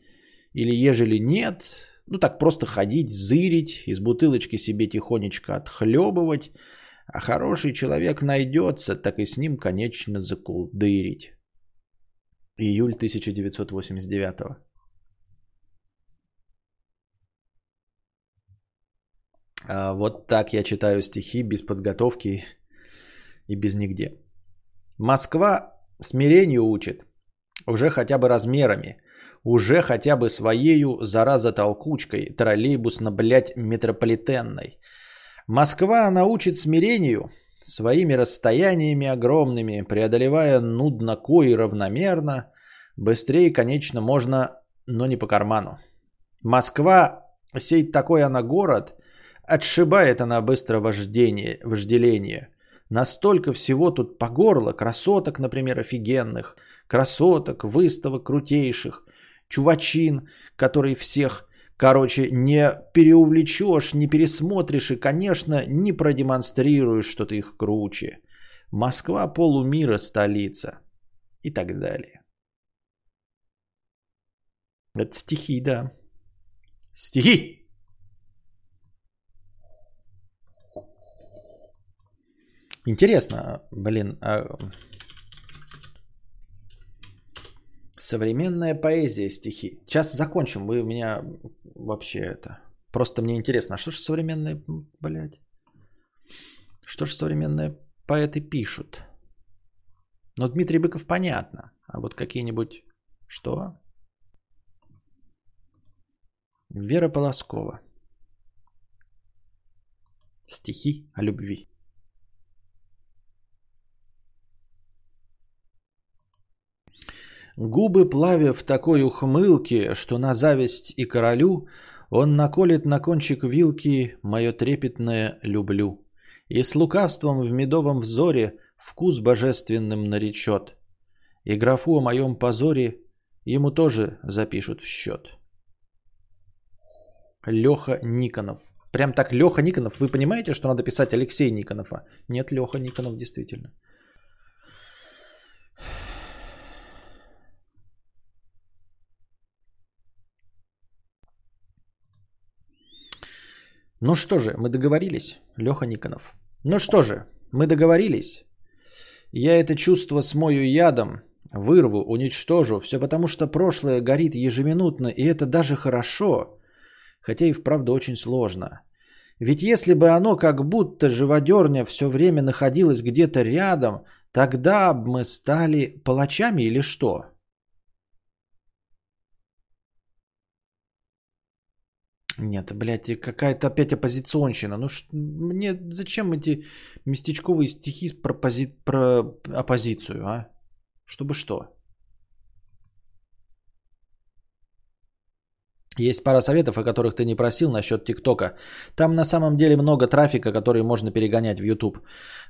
Или ежели нет, ну так просто ходить, зырить, из бутылочки себе тихонечко отхлебывать – а хороший человек найдется, так и с ним, конечно, закулдырить. Июль 1989. А вот так я читаю стихи без подготовки и без нигде. Москва смирению учит. Уже хотя бы размерами. Уже хотя бы своею, зараза толкучкой, троллейбусно, блядь, метрополитенной. Москва научит смирению своими расстояниями огромными, преодолевая нудно и равномерно, быстрее, конечно, можно, но не по карману. Москва, сей такой она город, отшибает она быстро вождение, вожделение. Настолько всего тут по горло, красоток, например, офигенных, красоток, выставок крутейших, чувачин, который всех Короче, не переувлечешь, не пересмотришь и, конечно, не продемонстрируешь, что ты их круче. Москва полумира столица. И так далее. Это стихи, да. Стихи! Интересно, блин, а Современная поэзия, стихи. Сейчас закончим. Вы меня вообще это... Просто мне интересно, а что же современное, блядь? Что же современные поэты пишут? Ну, Дмитрий Быков понятно. А вот какие-нибудь... Что? Вера Полоскова. Стихи о любви. Губы плавя в такой ухмылке, что на зависть и королю он наколет на кончик вилки мое трепетное «люблю». И с лукавством в медовом взоре вкус божественным наречет. И графу о моем позоре ему тоже запишут в счет. Леха Никонов. Прям так Леха Никонов. Вы понимаете, что надо писать Алексей Никонов? А? Нет, Леха Никонов действительно. Ну что же, мы договорились, Леха Никонов. Ну что же, мы договорились. Я это чувство смою ядом, вырву, уничтожу. Все потому, что прошлое горит ежеминутно, и это даже хорошо. Хотя и вправду очень сложно. Ведь если бы оно как будто живодерня все время находилось где-то рядом, тогда бы мы стали палачами или что? Нет, блядь, какая-то опять оппозиционщина. Ну, ш... мне зачем эти местечковые стихи про, пози... про оппозицию, а? Чтобы что? Есть пара советов, о которых ты не просил насчет ТикТока. Там на самом деле много трафика, который можно перегонять в YouTube.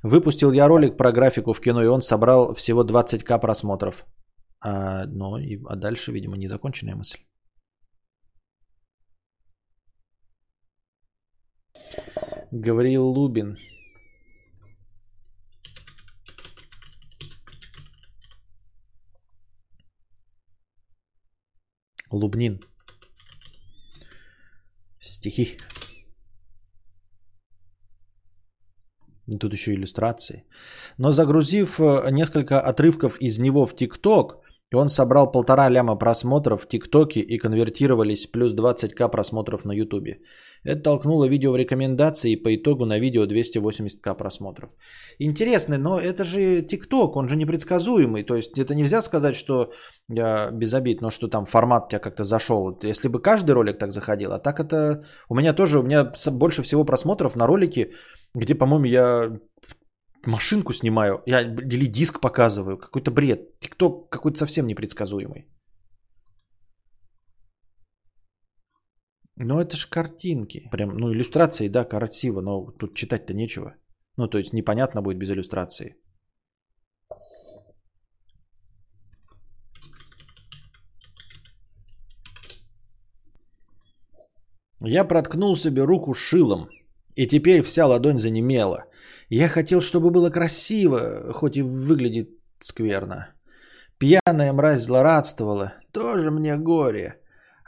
Выпустил я ролик про графику в кино, и он собрал всего 20к просмотров. А, ну, и, а дальше, видимо, незаконченная мысль. Гавриил Лубин. Лубнин. Стихи. Тут еще иллюстрации. Но загрузив э, несколько отрывков из него в ТикТок, он собрал полтора ляма просмотров в ТикТоке и конвертировались плюс 20к просмотров на Ютубе. Это толкнуло видео в рекомендации и по итогу на видео 280к просмотров. Интересно, но это же ТикТок, он же непредсказуемый. То есть это нельзя сказать, что э, без обид, но что там формат у тебя как-то зашел. Если бы каждый ролик так заходил, а так это... У меня тоже, у меня больше всего просмотров на ролики, где, по-моему, я машинку снимаю, я или диск показываю. Какой-то бред. ТикТок какой-то совсем непредсказуемый. Ну, это же картинки. Прям, ну, иллюстрации, да, красиво, но тут читать-то нечего. Ну, то есть непонятно будет без иллюстрации. Я проткнул себе руку шилом, и теперь вся ладонь занемела. Я хотел, чтобы было красиво, хоть и выглядит скверно. Пьяная мразь злорадствовала. Тоже мне горе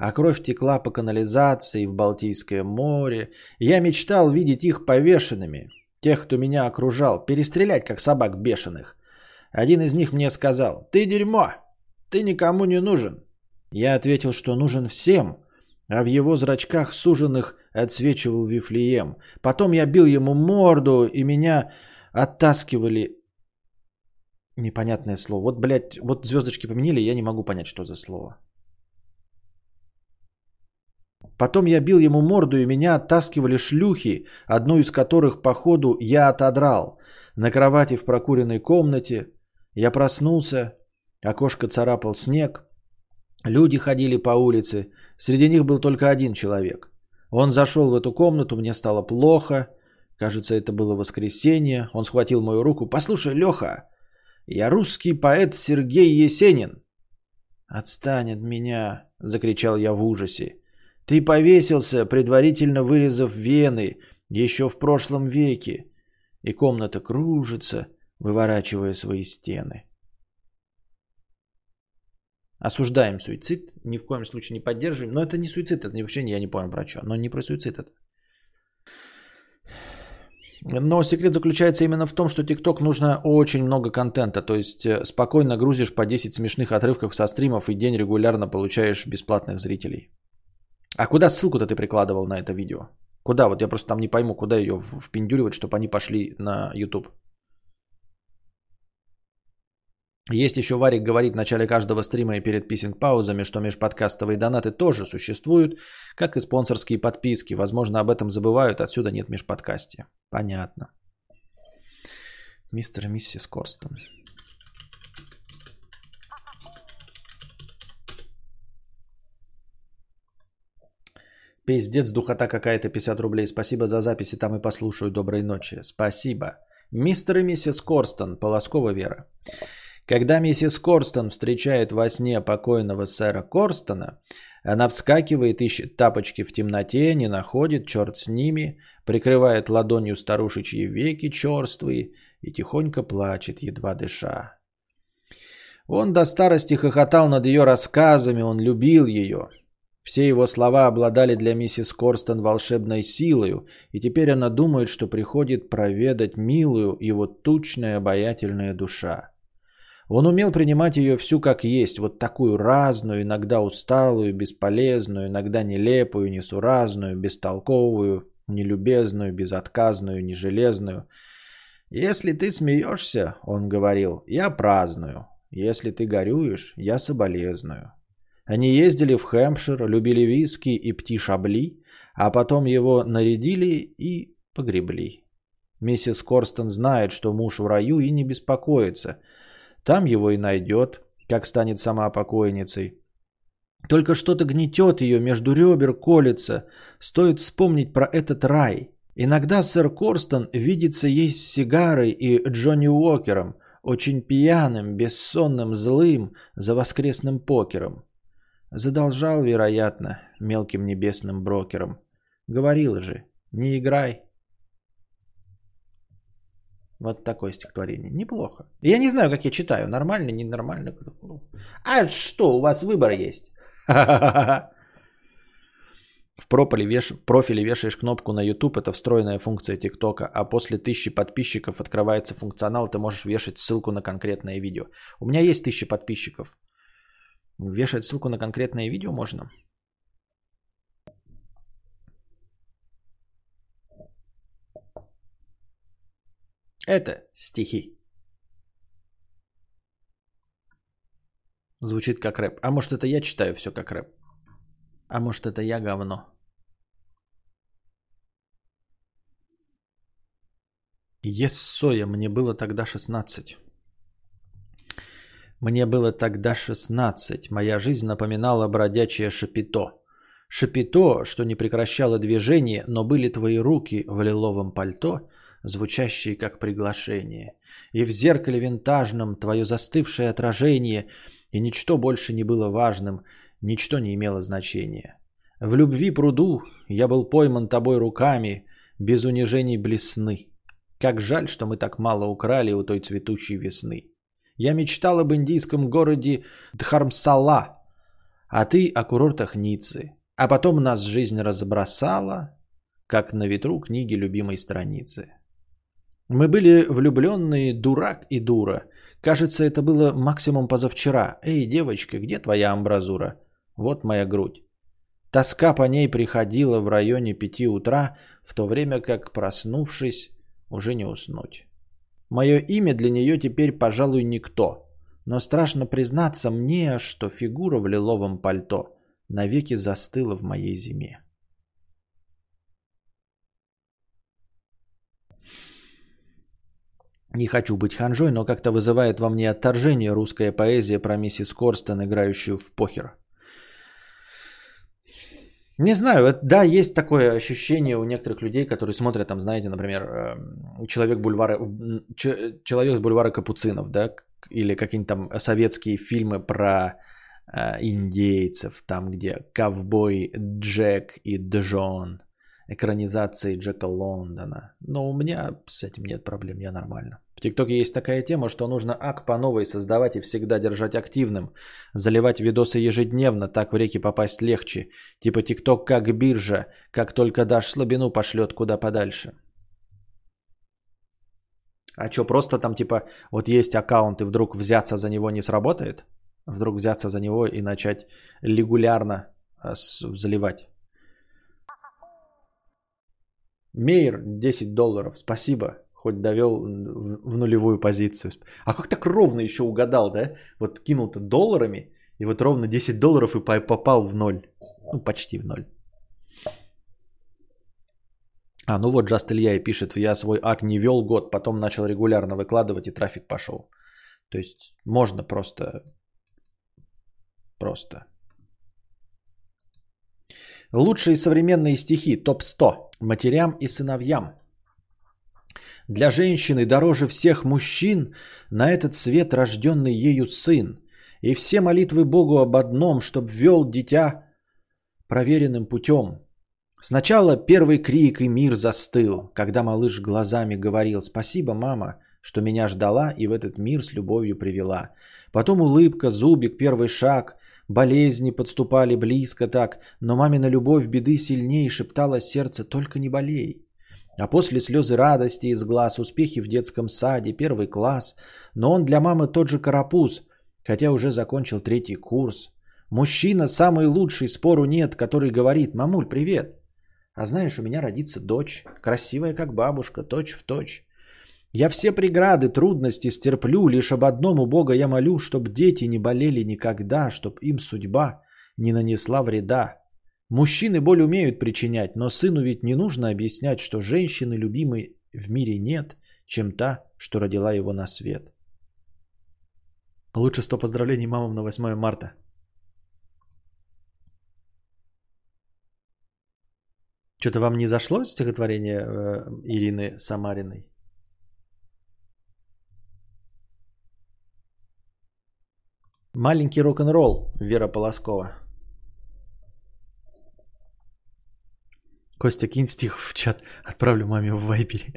а кровь текла по канализации в Балтийское море. Я мечтал видеть их повешенными, тех, кто меня окружал, перестрелять, как собак бешеных. Один из них мне сказал, ты дерьмо, ты никому не нужен. Я ответил, что нужен всем, а в его зрачках суженных отсвечивал Вифлеем. Потом я бил ему морду, и меня оттаскивали... Непонятное слово. Вот, блядь, вот звездочки поменяли, я не могу понять, что за слово. Потом я бил ему морду, и меня оттаскивали шлюхи, одну из которых, по ходу, я отодрал. На кровати в прокуренной комнате. Я проснулся, окошко царапал снег. Люди ходили по улице. Среди них был только один человек. Он зашел в эту комнату, мне стало плохо. Кажется, это было воскресенье. Он схватил мою руку. «Послушай, Леха, я русский поэт Сергей Есенин». «Отстань от меня!» – закричал я в ужасе. Ты повесился, предварительно вырезав вены, еще в прошлом веке. И комната кружится, выворачивая свои стены. Осуждаем суицид, ни в коем случае не поддерживаем. Но это не суицид, это вообще я не понял про что. Но не про суицид это. Но секрет заключается именно в том, что ТикТок нужно очень много контента. То есть э, спокойно грузишь по 10 смешных отрывков со стримов и день регулярно получаешь бесплатных зрителей. А куда ссылку-то ты прикладывал на это видео? Куда? Вот я просто там не пойму, куда ее впендюривать, чтобы они пошли на YouTube. Есть еще Варик говорит в начале каждого стрима и перед писинг-паузами, что межподкастовые донаты тоже существуют, как и спонсорские подписки. Возможно, об этом забывают, отсюда нет межподкастия. Понятно. Мистер и миссис Корстон. Пиздец, духота какая-то, 50 рублей. Спасибо за записи, там и послушаю. Доброй ночи. Спасибо. Мистер и миссис Корстон, Полоскова Вера. Когда миссис Корстон встречает во сне покойного сэра Корстона, она вскакивает, ищет тапочки в темноте, не находит, черт с ними, прикрывает ладонью старушечьи веки черствые и тихонько плачет, едва дыша. Он до старости хохотал над ее рассказами, он любил ее. Все его слова обладали для миссис Корстон волшебной силою, и теперь она думает, что приходит проведать милую его тучная обаятельная душа. Он умел принимать ее всю как есть, вот такую разную, иногда усталую, бесполезную, иногда нелепую, несуразную, бестолковую, нелюбезную, безотказную, нежелезную. «Если ты смеешься, — он говорил, — я праздную. Если ты горюешь, я соболезную». Они ездили в Хэмпшир, любили виски и пти-шабли, а потом его нарядили и погребли. Миссис Корстон знает, что муж в раю и не беспокоится – там его и найдет, как станет сама покойницей. Только что-то гнетет ее, между ребер колется. Стоит вспомнить про этот рай. Иногда сэр Корстон видится ей с сигарой и Джонни Уокером, очень пьяным, бессонным, злым, за воскресным покером. Задолжал, вероятно, мелким небесным брокером. Говорил же, не играй, вот такое стихотворение. Неплохо. Я не знаю, как я читаю. Нормально, ненормально. А что, у вас выбор есть? [LAUGHS] В профиле, веш... профиле вешаешь кнопку на YouTube, это встроенная функция ТикТока, а после тысячи подписчиков открывается функционал, ты можешь вешать ссылку на конкретное видео. У меня есть тысяча подписчиков. Вешать ссылку на конкретное видео можно. Это стихи. Звучит как рэп. А может это я читаю все как рэп? А может это я говно? Ессоя, мне было тогда 16. Мне было тогда 16. Моя жизнь напоминала бродячее шапито. Шапито, что не прекращало движение, но были твои руки в лиловом пальто – звучащие как приглашение. И в зеркале винтажном твое застывшее отражение, и ничто больше не было важным, ничто не имело значения. В любви пруду я был пойман тобой руками, без унижений блесны. Как жаль, что мы так мало украли у той цветущей весны. Я мечтал об индийском городе Дхармсала, а ты о курортах Ниццы. А потом нас жизнь разбросала, как на ветру книги любимой страницы. Мы были влюбленные дурак и дура. Кажется, это было максимум позавчера. Эй, девочка, где твоя амбразура? Вот моя грудь. Тоска по ней приходила в районе пяти утра, в то время как, проснувшись, уже не уснуть. Мое имя для нее теперь, пожалуй, никто. Но страшно признаться мне, что фигура в лиловом пальто навеки застыла в моей зиме. Не хочу быть ханжой, но как-то вызывает во мне отторжение русская поэзия про миссис Корстен, играющую в покер. Не знаю, да, есть такое ощущение у некоторых людей, которые смотрят, там, знаете, например, эм, человек, бульвара, человек с бульвара Капуцинов, да, или какие-нибудь там советские фильмы про э, индейцев, там, где ковбой Джек и Джон – экранизации Джека Лондона. Но у меня с этим нет проблем, я нормально. ТикТоке есть такая тема, что нужно ак по новой создавать и всегда держать активным. Заливать видосы ежедневно, так в реки попасть легче. Типа ТикТок как биржа, как только дашь слабину, пошлет куда подальше. А что, просто там типа вот есть аккаунт и вдруг взяться за него не сработает? Вдруг взяться за него и начать регулярно заливать? Мейер 10 долларов. Спасибо. Хоть довел в нулевую позицию. А как так ровно еще угадал, да? Вот кинул-то долларами, и вот ровно 10 долларов и попал в ноль. Ну, почти в ноль. А, ну вот Just Илья и пишет, я свой ак не вел год, потом начал регулярно выкладывать и трафик пошел. То есть можно просто... Просто. Лучшие современные стихи ТОП-100 матерям и сыновьям. Для женщины дороже всех мужчин на этот свет рожденный ею сын. И все молитвы Богу об одном, чтоб вел дитя проверенным путем. Сначала первый крик и мир застыл, когда малыш глазами говорил «Спасибо, мама, что меня ждала и в этот мир с любовью привела». Потом улыбка, зубик, первый шаг, болезни подступали близко так, но мамина любовь беды сильней шептала сердце «Только не болей». А после слезы радости из глаз, успехи в детском саде, первый класс. Но он для мамы тот же карапуз, хотя уже закончил третий курс. Мужчина самый лучший, спору нет, который говорит «Мамуль, привет!» А знаешь, у меня родится дочь, красивая как бабушка, точь в точь. Я все преграды, трудности стерплю, лишь об одном у Бога я молю, чтоб дети не болели никогда, чтоб им судьба не нанесла вреда. Мужчины боль умеют причинять, но сыну ведь не нужно объяснять, что женщины любимой в мире нет, чем та, что родила его на свет. Лучше 100 поздравлений мамам на 8 марта. Что-то вам не зашло стихотворение э, Ирины Самариной? Маленький рок-н-ролл Вера Полоскова. Костя, кинь стих в чат. Отправлю маме в вайбере.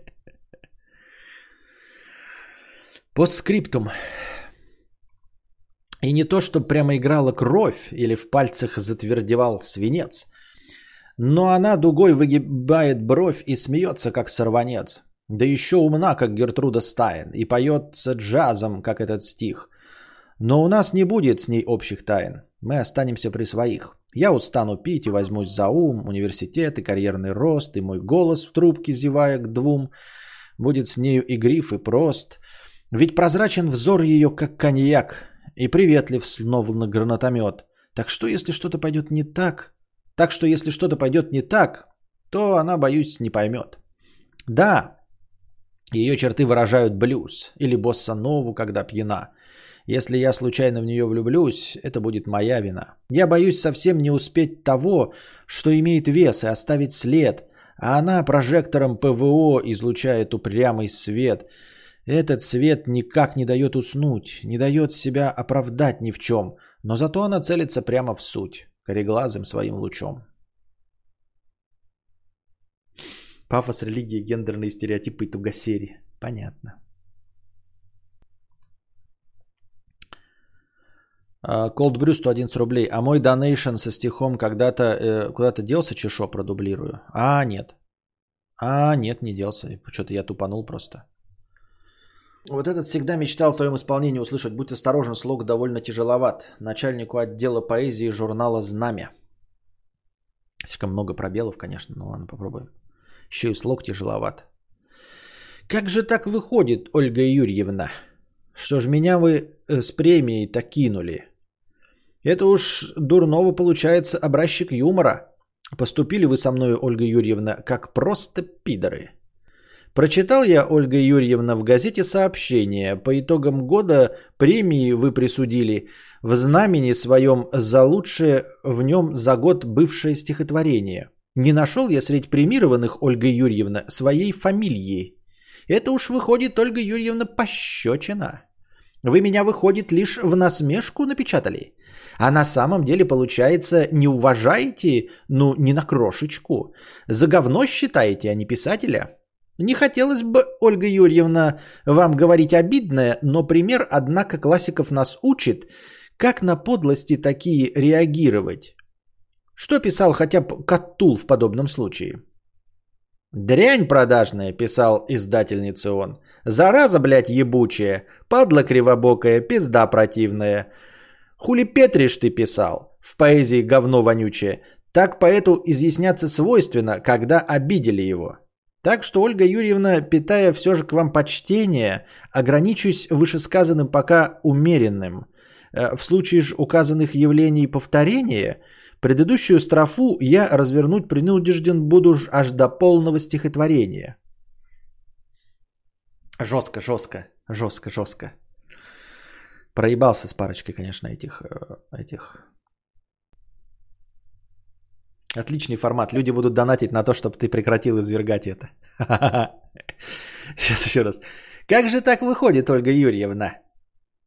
Постскриптум. И не то, что прямо играла кровь или в пальцах затвердевал свинец – но она дугой выгибает бровь и смеется, как сорванец. Да еще умна, как Гертруда Стайн, и поется джазом, как этот стих. Но у нас не будет с ней общих тайн. Мы останемся при своих. Я устану пить и возьмусь за ум, университет и карьерный рост, и мой голос в трубке, зевая к двум, будет с нею и гриф, и прост. Ведь прозрачен взор ее, как коньяк, и приветлив, словно гранатомет. Так что, если что-то пойдет не так, так что если что-то пойдет не так, то она, боюсь, не поймет. Да, ее черты выражают блюз или босса-нову, когда пьяна. Если я случайно в нее влюблюсь, это будет моя вина. Я боюсь совсем не успеть того, что имеет вес и оставить след, а она прожектором ПВО излучает упрямый свет. Этот свет никак не дает уснуть, не дает себя оправдать ни в чем, но зато она целится прямо в суть кореглазым своим лучом. Пафос, религии, гендерные стереотипы и тугосери. Понятно. Cold Brew 111 рублей. А мой донейшн со стихом когда-то э, куда-то делся, чешо продублирую? А, нет. А, нет, не делся. Что-то я тупанул просто. Вот этот всегда мечтал в твоем исполнении услышать. Будь осторожен, слог довольно тяжеловат. Начальнику отдела поэзии журнала «Знамя». Слишком много пробелов, конечно, но ладно, попробуем. Еще и слог тяжеловат. Как же так выходит, Ольга Юрьевна? Что ж меня вы э, с премией-то кинули? Это уж дурного получается образчик юмора. Поступили вы со мной, Ольга Юрьевна, как просто пидоры. Прочитал я, Ольга Юрьевна, в газете сообщение. По итогам года премии вы присудили в знамени своем за лучшее в нем за год бывшее стихотворение. Не нашел я среди премированных, Ольга Юрьевна, своей фамилии. Это уж выходит, Ольга Юрьевна, пощечина. Вы меня, выходит, лишь в насмешку напечатали. А на самом деле, получается, не уважаете, ну, не на крошечку. За говно считаете, а не писателя. Не хотелось бы, Ольга Юрьевна, вам говорить обидное, но пример, однако, классиков нас учит, как на подлости такие реагировать. Что писал хотя бы Катул в подобном случае? «Дрянь продажная», — писал издательнице он. «Зараза, блядь, ебучая, падла кривобокая, пизда противная. Хули Петриш ты писал, в поэзии говно вонючее. Так поэту изъясняться свойственно, когда обидели его». Так что, Ольга Юрьевна, питая все же к вам почтение, ограничусь вышесказанным пока умеренным. Э, в случае же указанных явлений повторения, предыдущую строфу я развернуть принужден буду аж до полного стихотворения. Жестко, жестко, жестко, жестко. Проебался с парочкой, конечно, этих, э, этих Отличный формат. Люди будут донатить на то, чтобы ты прекратил извергать это. [LAUGHS] Сейчас еще раз. Как же так выходит, Ольга Юрьевна?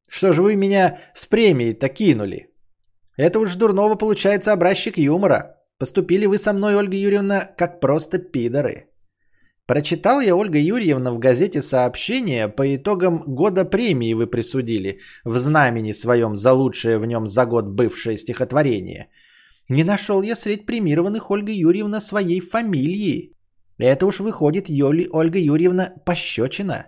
Что же вы меня с премией-то кинули? Это уж дурного получается образчик юмора. Поступили вы со мной, Ольга Юрьевна, как просто пидоры. Прочитал я, Ольга Юрьевна, в газете сообщение, по итогам года премии вы присудили в знамени своем за лучшее в нем за год бывшее стихотворение – не нашел я средь премированных Ольга Юрьевна своей фамилии. Это уж выходит, Йоли Ольга Юрьевна, пощечина.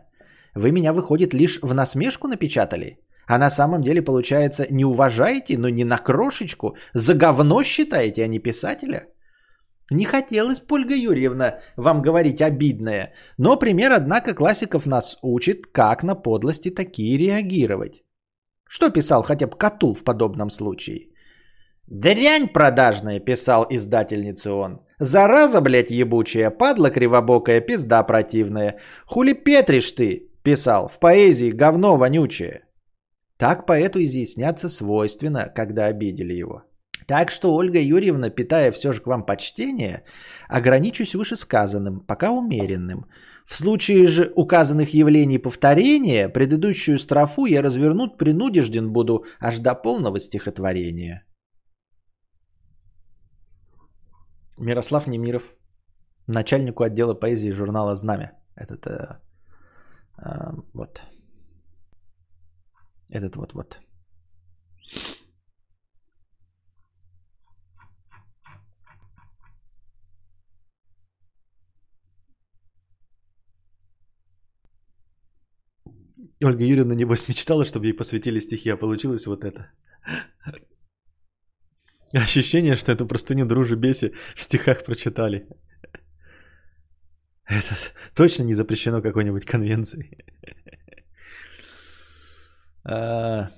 Вы меня, выходит, лишь в насмешку напечатали? А на самом деле, получается, не уважаете, но не на крошечку. За говно считаете, а не писателя? Не хотелось, Ольга Юрьевна, вам говорить обидное. Но пример, однако, классиков нас учит, как на подлости такие реагировать. Что писал хотя бы Катул в подобном случае? «Дрянь продажная», — писал издательнице он. «Зараза, блядь, ебучая, падла кривобокая, пизда противная. Хули петришь ты?» — писал. «В поэзии говно вонючее». Так поэту изъясняться свойственно, когда обидели его. Так что, Ольга Юрьевна, питая все же к вам почтение, ограничусь вышесказанным, пока умеренным. В случае же указанных явлений повторения, предыдущую строфу я развернуть принудежден буду аж до полного стихотворения. Мирослав Немиров, начальнику отдела поэзии журнала «Знамя». Этот э, э, вот. Этот вот Ольга Юрьевна, небось, мечтала, чтобы ей посвятили стихи, а получилось вот это. Ощущение, что эту простыню дружи беси в стихах прочитали. Это точно не запрещено какой-нибудь конвенцией. А.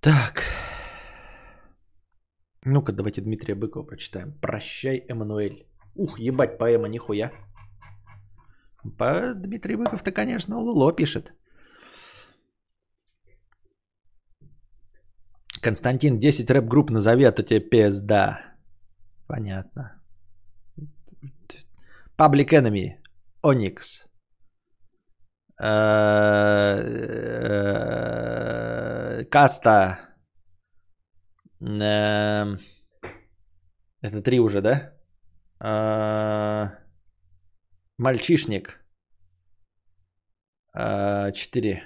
Так. Ну-ка, давайте Дмитрия Быкова прочитаем. Прощай, Эммануэль. Ух, ебать, поэма, нихуя. По Дмитрий Быков-то, конечно, Луло пишет. Константин, 10 рэп-групп назови, а то тебе пизда. Понятно. Public Enemy, Onyx, Каста. Это три уже, да? Мальчишник. А, четыре.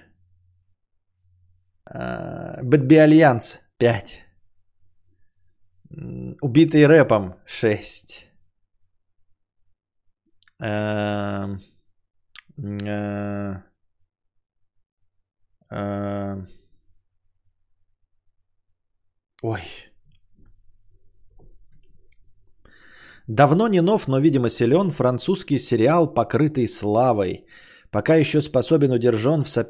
Bad B. Альянс. Пять. Убитые рэпом. Шесть. А, а, ой. Давно не нов, но, видимо, силен французский сериал, покрытый славой. Пока еще способен удержан в соп...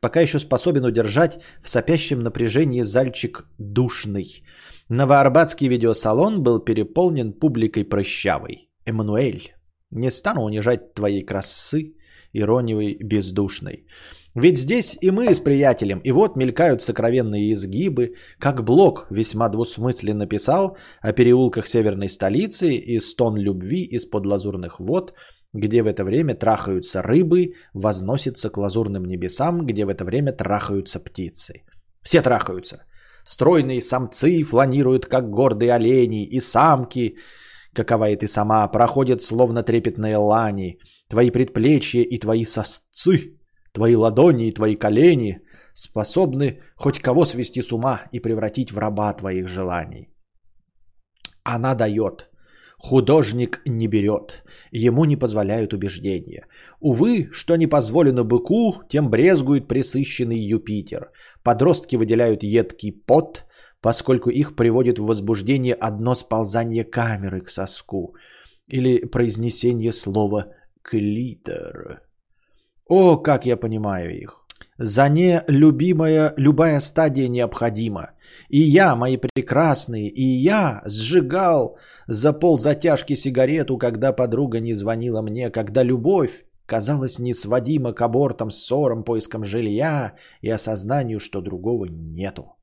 пока еще способен удержать в сопящем напряжении зальчик душный. Новоарбатский видеосалон был переполнен публикой прыщавой. Эммануэль, не стану унижать твоей красы, ирониевой бездушной. Ведь здесь и мы с приятелем, и вот мелькают сокровенные изгибы, как Блок весьма двусмысленно писал о переулках северной столицы и стон любви из-под лазурных вод, где в это время трахаются рыбы, возносится к лазурным небесам, где в это время трахаются птицы. Все трахаются. Стройные самцы фланируют, как гордые олени, и самки, какова и ты сама, проходят словно трепетные лани, твои предплечья и твои сосцы Твои ладони и твои колени способны хоть кого свести с ума и превратить в раба твоих желаний. Она дает. Художник не берет, ему не позволяют убеждения. Увы, что не позволено быку, тем брезгует присыщенный Юпитер. Подростки выделяют едкий пот, поскольку их приводит в возбуждение одно сползание камеры к соску или произнесение слова «клитор». О, как я понимаю их. За нелюбимая любая стадия необходима. И я, мои прекрасные, и я сжигал за пол затяжки сигарету, когда подруга не звонила мне, когда любовь казалась несводима к абортам, ссорам, поискам жилья и осознанию, что другого нету.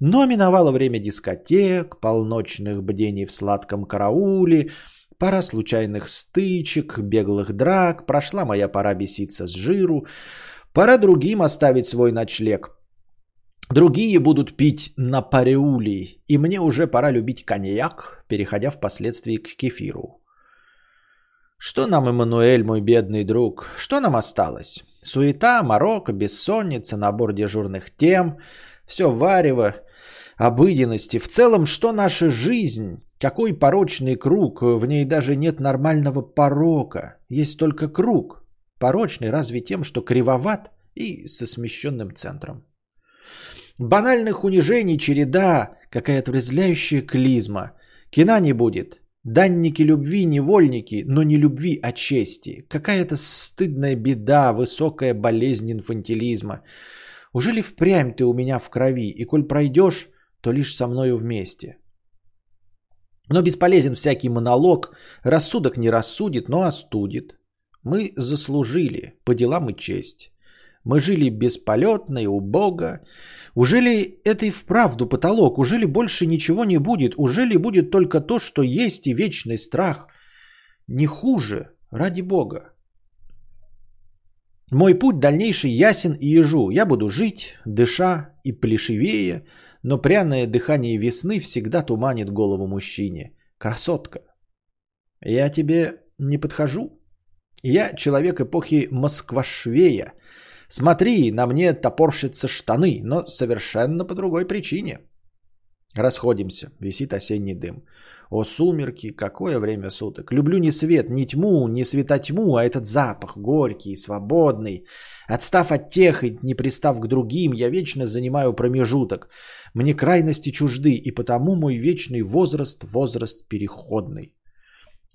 Но миновало время дискотек, полночных бдений в сладком карауле, пара случайных стычек, беглых драк, прошла моя пора беситься с жиру, пора другим оставить свой ночлег. Другие будут пить на пареули, и мне уже пора любить коньяк, переходя впоследствии к кефиру. Что нам, Эммануэль, мой бедный друг, что нам осталось? Суета, морока, бессонница, набор дежурных тем, все варево, обыденности. В целом, что наша жизнь? Какой порочный круг? В ней даже нет нормального порока. Есть только круг. Порочный разве тем, что кривоват и со смещенным центром. Банальных унижений череда, какая-то врезляющая клизма. Кина не будет. Данники любви невольники, но не любви, а чести. Какая-то стыдная беда, высокая болезнь инфантилизма. Уже ли впрямь ты у меня в крови, и коль пройдешь, то лишь со мною вместе? Но бесполезен всякий монолог, рассудок не рассудит, но остудит. Мы заслужили по делам и честь. Мы жили бесполетно и убого. Уже ли это и вправду потолок? Уже ли больше ничего не будет? Уже ли будет только то, что есть и вечный страх? Не хуже, ради Бога. Мой путь дальнейший ясен и ежу. Я буду жить, дыша и плешивее, но пряное дыхание весны всегда туманит голову мужчине. Красотка, я тебе не подхожу? Я человек эпохи Москвашвея. Смотри, на мне топорщатся штаны, но совершенно по другой причине. Расходимся, висит осенний дым. О, сумерки, какое время суток. Люблю не свет, не тьму, не светотьму, а этот запах, горький, свободный. Отстав от тех и не пристав к другим, я вечно занимаю промежуток. Мне крайности чужды, и потому мой вечный возраст – возраст переходный.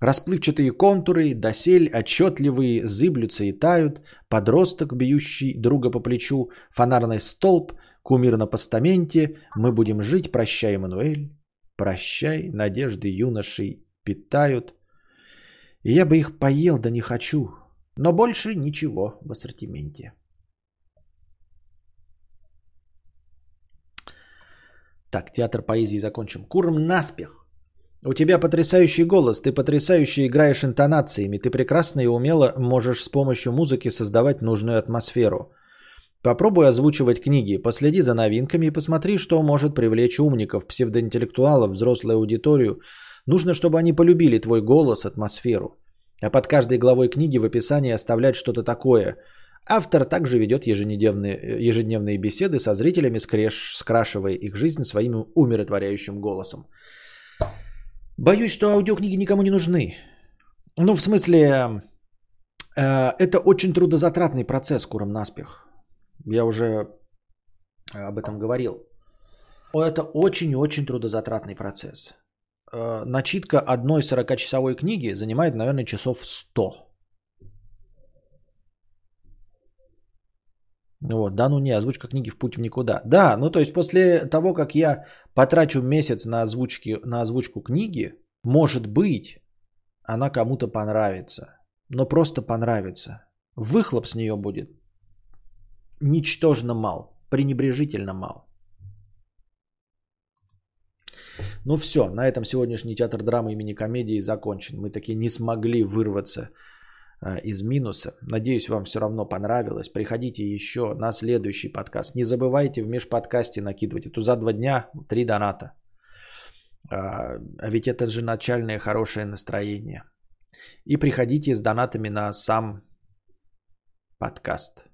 Расплывчатые контуры, досель отчетливые, зыблются и тают, подросток, бьющий друга по плечу, фонарный столб, кумир на постаменте, мы будем жить, прощай, Эммануэль, прощай, надежды юношей питают. И я бы их поел, да не хочу, но больше ничего в ассортименте. Так, театр поэзии закончим. Курм наспех. У тебя потрясающий голос, ты потрясающе играешь интонациями, ты прекрасно и умело можешь с помощью музыки создавать нужную атмосферу. Попробуй озвучивать книги, последи за новинками и посмотри, что может привлечь умников, псевдоинтеллектуалов, взрослую аудиторию. Нужно, чтобы они полюбили твой голос, атмосферу. А под каждой главой книги в описании оставлять что-то такое. Автор также ведет ежедневные, ежедневные беседы со зрителями, скреш, скрашивая их жизнь своим умиротворяющим голосом. Боюсь, что аудиокниги никому не нужны. Ну, в смысле, э, это очень трудозатратный процесс, куром наспех. Я уже э, об этом говорил. Это очень-очень трудозатратный процесс. Э, начитка одной 40-часовой книги занимает, наверное, часов 100. Вот, да, ну не, озвучка книги в путь в никуда. Да, ну то есть после того, как я потрачу месяц на, озвучки, на озвучку книги, может быть, она кому-то понравится. Но просто понравится. Выхлоп с нее будет ничтожно мал, пренебрежительно мал. Ну все, на этом сегодняшний театр драмы имени комедии закончен. Мы таки не смогли вырваться а, из минуса. Надеюсь, вам все равно понравилось. Приходите еще на следующий подкаст. Не забывайте в межподкасте накидывать. Это за два дня три доната. А, а ведь это же начальное хорошее настроение. И приходите с донатами на сам подкаст.